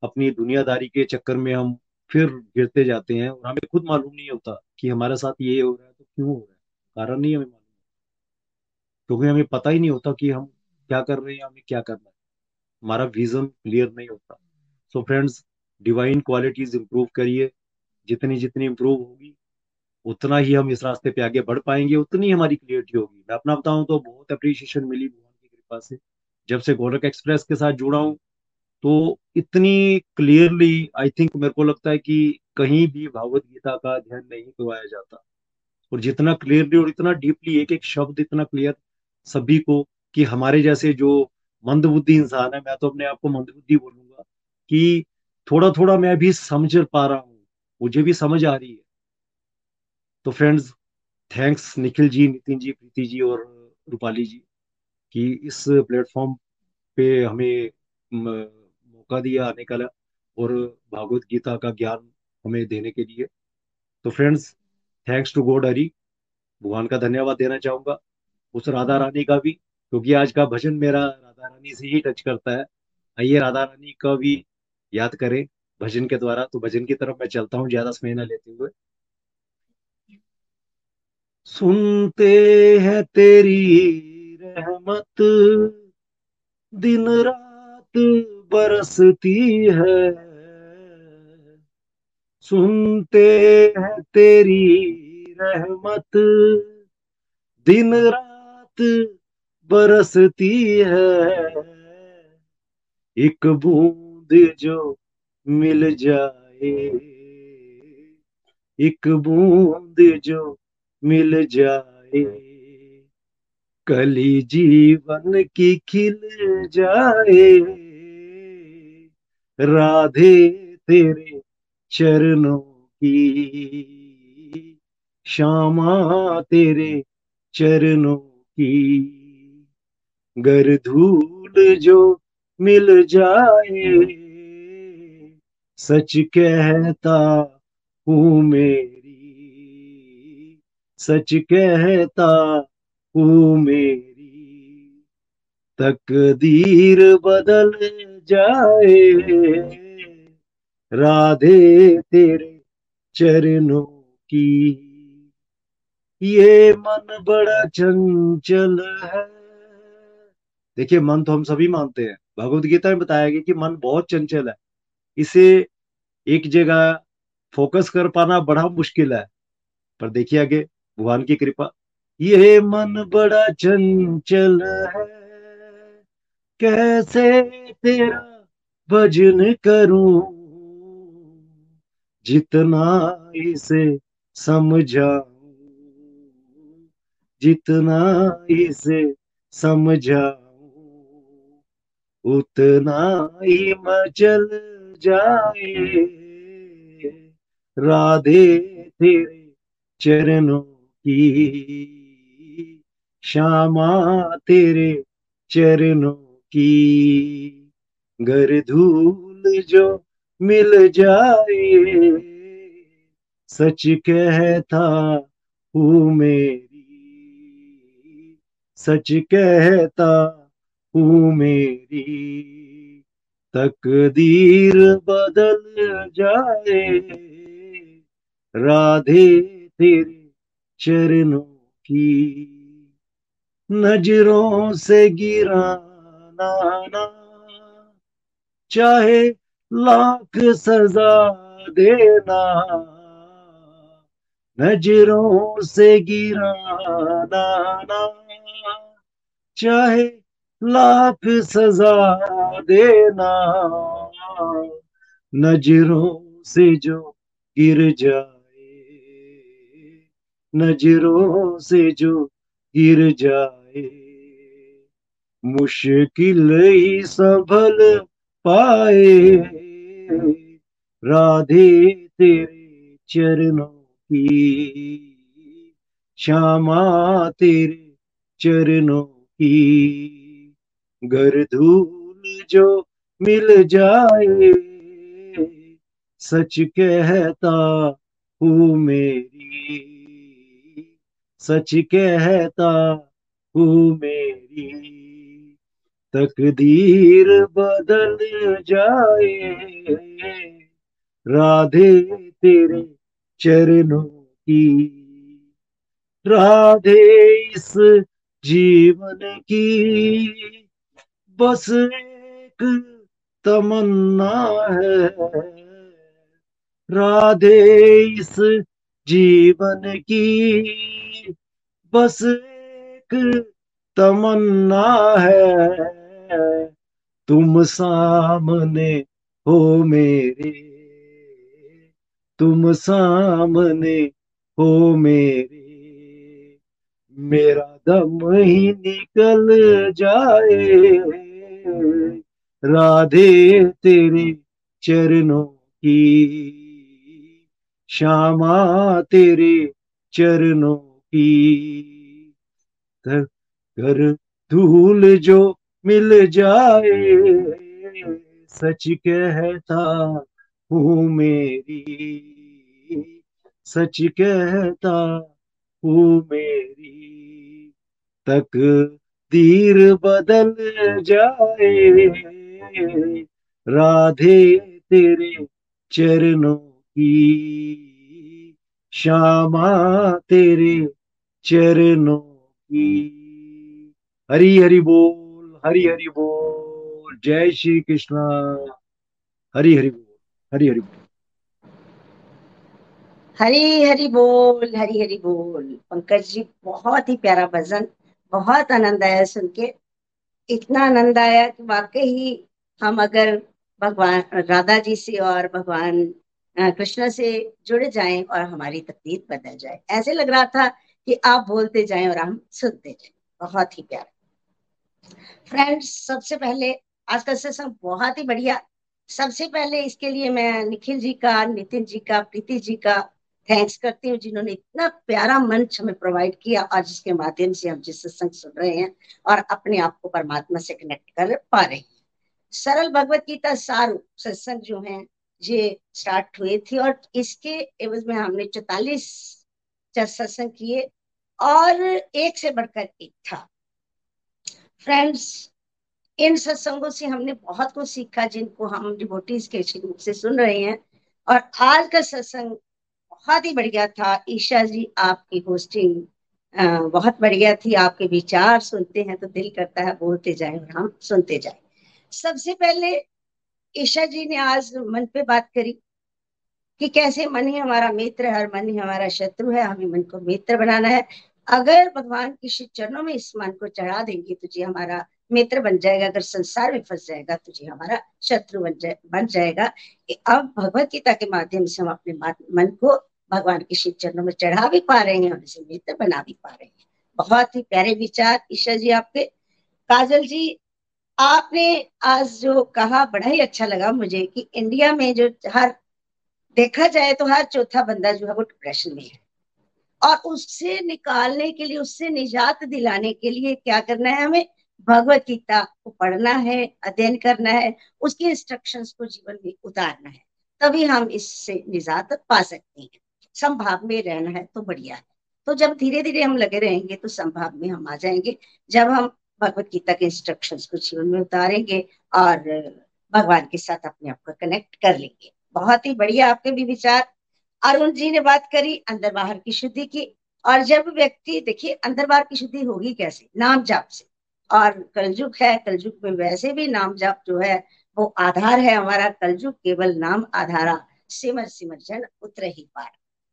अपनी दुनियादारी के चक्कर में हम फिर गिरते जाते हैं और हमें खुद मालूम नहीं होता कि हमारे साथ ये हो रहा है तो क्यों हो रहा है। कारण नहीं हमें क्योंकि हमें पता ही नहीं होता कि हम क्या कर रहे हैं हमें क्या करना है। हमारा विजन क्लियर नहीं होता। So friends divine qualities improve करिए। जितनी जितनी इंप्रूव होगी, उतना ही हम इस रास्ते पे आगे बढ़ पाएँगे, उतनी हमारी क्लियरिटी होगी। मैं अपना बताऊँ तो बहुत अप्रिशिएशन मिली भगवान की कृपा से। जब से गोरख एक्सप्रेस के साथ जुड़ा हूँ तो इतनी क्लियरली आई थिंक मेरे को लगता है कि कहीं भी भागवत गीता का अध्ययन नहीं करवाया जाता। और जितना क्लियरली और इतना डीपली एक एक शब्द इतना क्लियर सभी को कि हमारे जैसे जो मंदबुद्धि इंसान है, मैं तो अपने आप को मंदबुद्धि बोलूँगा कि थोड़ा थोड़ा मैं भी समझ पा रहा हूँ, मुझे भी समझ आ रही है। तो फ्रेंड्स थैंक्स निखिल जी, नितिन जी, प्रीति जी और रूपाली जी कि इस प्लेटफॉर्म पे हमें मौका दिया आने का और भागवत गीता का ज्ञान हमें देने के लिए। तो friends thanks to God Hari, भगवान का धन्यवाद देना चाहूँगा। उस राधा रानी का भी, क्योंकि आज का भजन मेरा राधा रानी से ही टच करता है। आइए राधा रानी का भी याद करें भजन के द्वारा। तो भजन की तरफ़ मैं चलता हूँ, ज़्यादा समय न लेते हुए। सुनते हैं तेरी रहमत, दिन रात बरसती है। सुनते हैं तेरी रहमत, दिन रात बरसती है। एक बूंद जो मिल जाए, एक बूंद जो मिल जाए। कली जीवन की खिल जाए, राधे तेरे चरणों की। श्यामा तेरे चरणों की। गर धूल जो मिल जाए, सच कहता हूँ मेरी। सच कहता हूँ मेरी। तकदीर बदल जाए, राधे तेरे चरणों की। ये मन बड़ा चंचल है। देखिए, मन तो हम सभी मानते हैं। भगवत गीता में बताया गया कि मन बहुत चंचल है। इसे एक जगह फोकस कर पाना बड़ा मुश्किल है। पर देखिए आगे, भगवान की कृपा। ये मन बड़ा चंचल है। कैसे तेरा भजन करूँ? जितना इसे समझाऊं जितना इसे समझाऊं, उतना ही मचल जाए। राधे तेरे चरणों की, श्यामा तेरे चरणों की गर धूल जो मिल जाए, सच कहता हूँ मेरी सच कहता हूँ मेरी। तकदीर बदल जाए। राधे तेरे चरणों की नज़रों से गिराना ना। चाहे लाख सजा देना, नज़रों से गिराना ना। चाहे लाख सजा देना। नज़रों से जो गिर जाए, नज़रों से जो गिर जाए, मुश्किल ही संभल पाए। राधे तेरे चरणों की, श्यामा तेरे चरणों की। गर धूल जो मिल जाए, सच कहता हूँ मेरी। सच कहता हूँ मेरी। तकदीर बदल जाए, राधे तेरे चरणों की। राधे इस जीवन की बस एक तमन्ना है। राधे इस जीवन की बस एक तमन्ना है। तुम सामने हो मेरे, तुम सामने हो मेरे। मेरा दम ही निकल जाए। राधे तेरे चरणों की, श्यामा तेरे चरणों की। कर धूल जो मिल जाए, सच कहता हूँ मेरी। सच कहता हूँ मेरी तक तीर बदल जाए। राधे तेरे चरणों की, श्यामा तेरे चरणों की। हरी हरि बोल, हरी हरि बोल, जय श्री कृष्णा। हरी हरि बोल, हरी हरि बोल। हरी हरी बोल हरी हरी बोल। पंकज जी, बहुत ही प्यारा भजन, बहुत आनंद आया सुन के। इतना आनंद आया कि वाकई ही हम अगर भगवान, राधा जी से और भगवान कृष्ण से जुड़ जाएँ और हमारी तकदीर बदल जाए। ऐसे लग रहा था कि आप बोलते जाएँ और हम सुनते जाएँ। बहुत ही प्यारा। फ्रेंड्स, सबसे पहले आज का सेशन बहुत ही बढ़िया। सबसे पहले इसके लिए मैं निखिल जी का, नितिन जी का, प्रीति जी का थैंक्स करती हूँ जिन्होंने इतना प्यारा मंच हमें प्रोवाइड किया। और जिसके माध्यम से हम जिस सत्संग सुन रहे हैं और अपने आप को परमात्मा से कनेक्ट कर पा रहे हैं। सरल भगवत गीता सारू सत्संग जो है, ये स्टार्ट हुए थे और इसके एवज में हमने चौतालीस सत्संग किए और एक से बढ़कर एक था। फ्रेंड्स इन सत्संगों से हमने बहुत कुछ सीखा जिनको हम डिवोटीज के रूप से सुन रहे हैं और आज का सत्संग बहुत ही बढ़िया था। ईशा जी आपकी होस्टिंग बहुत बढ़िया थी। आपके विचार सुनते हैं तो दिल करता है बोलते जाए और हम सुनते जाए। सबसे पहले ईशा जी ने आज मन पे बात करी कि कैसे मन ही हमारा मित्र है और मन ही हमारा शत्रु है, हमें मन को मित्र बनाना है। अगर भगवान की श्री चरणों में इस मन को चढ़ा देंगे तो जी हमारा मित्र बन जाएगा। अगर संसार में फंस जाएगा तो जी हमारा शत्रु बन जाए, बन जाएगा। अब भगवत गीता के माध्यम से हम अपने मन को भगवान के शिव चरणों में चढ़ा भी पा रहे हैं और इसे मित्र बना भी पा रहे हैं। बहुत ही प्यारे विचार ईशा जी आपके। काजल जी, आपने आज जो कहा, बड़ा ही अच्छा लगा मुझे कि इंडिया में जो हर, देखा जाए तो हर चौथा बंदा जो है वो डिप्रेशन में है। और उससे निकालने के लिए, उससे निजात दिलाने के लिए क्या करना है हमें? भगवत गीता को पढ़ना है, अध्ययन करना है, उसकी इंस्ट्रक्शंस को जीवन में उतारना है। तभी हम इससे निजात पा सकते हैं। संभाव में रहना है तो बढ़िया है। तो जब धीरे धीरे हम लगे रहेंगे तो संभाव में हम आ जाएँगे। जब हम भगवत गीता के इंस्ट्रक्शन को जीवन में उतारेंगे और भगवान के साथ अपने आप को कनेक्ट कर लेंगे। बहुत ही बढ़िया आपके भी विचार। अरुण जी ने बात करी, अंदर बाहर की शुद्धि की। और जब व्यक्ति, देखिए, अंदर बाहर की शुद्धि होगी कैसे? नाम जाप से। और कलजुग है कलजुग में वैसे भी नाम जाप जो है, वो आधार है हमारा। कलजुग केवल नाम आधारा। सिमर सिमर जन उतर ही पार।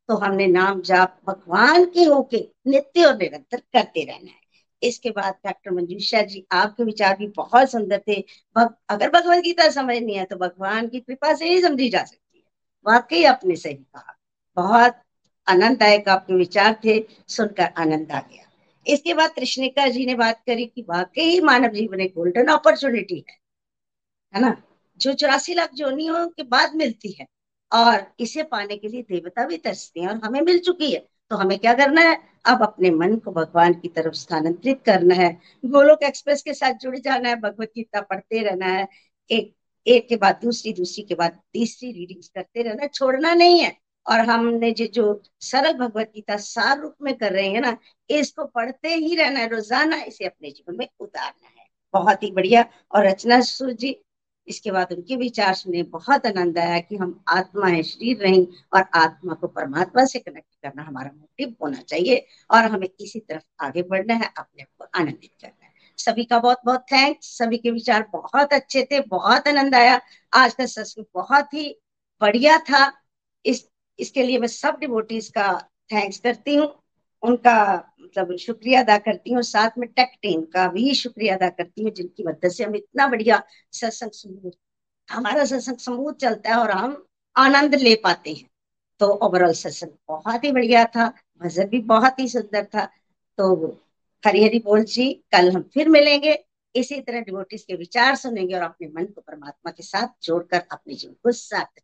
तो हमने नाम जाप भगवान के होके नित्य और निरंतर करते रहना है। इसके बाद डॉक्टर मंजूषा जी आपके विचार भी बहुत सुंदर थे। भग, अगर भगवत गीता समझनी है तो भगवान की कृपा से ही समझी जा सकती है। वाकई आपने सही कहा। बहुत आनंददायक आपके विचार थे सुनकर आनंद आ गया। इसके बाद कृष्णिका जी ने बात करी कि वाकई मानव जीवन एक गोल्डन अपॉर्चुनिटी है। है ना? जो चौरासी लाख जोनियों के बाद मिलती है और इसे पाने के लिए देवता भी तरसते हैं और हमें मिल चुकी है। तो हमें क्या करना है? अब अपने मन को भगवान की तरफ़ स्थानांतरित करना है। गोलोक एक्सप्रेस के साथ जुड़ जाना है, भगवत गीता पढ़ते रहना है। एक एक के बाद दूसरी दूसरी के बाद तीसरी रीडिंग्स करते रहना छोड़ना नहीं है। और हमने जो जो सरल भगवत गीता सार रूप में कर रहे हैं ना, इसको पढ़ते ही रहना है। रोज़ाना इसे अपने जीवन में उतारना है। बहुत ही बढ़िया। और रचना सुर जी इसके बाद उनके विचार सुने बहुत आनंद आया कि हम आत्मा है, शरीर नहीं, और आत्मा को परमात्मा से कनेक्ट करना हमारा मोटिव होना चाहिए और हमें इसी तरफ़ आगे बढ़ना है, अपने आप को आनंदित करना है। सभी का बहुत बहुत थैंक्स सभी के विचार बहुत अच्छे थे, बहुत आनंद आया। आज का सत्संग बहुत ही बढ़िया था। इस, इसके लिए मैं सब डिवोटीज का थैंक्स करती हूँ। उनका मतलब शुक्रिया अदा करती हूँ साथ में टेक टीम का भी शुक्रिया अदा करती हूँ जिनकी मदद से हम इतना बढ़िया सत्संग समूह हमारा सत्संग समूह चलता है और हम आनंद ले पाते हैं। तो ओवरऑल सत्संग बहुत ही बढ़िया था भजन भी बहुत ही सुंदर था। तो हरी हरी बोल जी कल हम फिर मिलेंगे। इसी तरह डिवोटिस के विचार सुनेंगे और अपने मन को परमात्मा के साथ जोड़कर अपने जीवन को साथ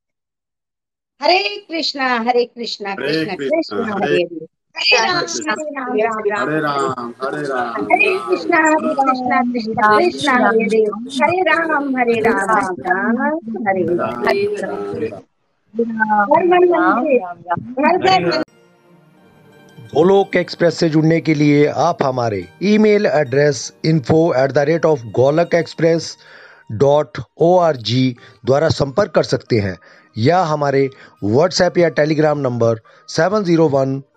हरे कृष्णा हरे कृष्णा कृष्ण कृष्ण हरे हरे हरे राम हरे राम हरे कृष्णा हरे कृष्णा कृष्णा कृष्णा हरे हरे राम हरे राम राम हरे गोलोक एक्सप्रेस से जुड़ने के लिए आप हमारे email address info at the rate of Golok Express dot O R G द्वारा संपर्क कर सकते हैं या हमारे व्हाट्सएप या Telegram number seven zero one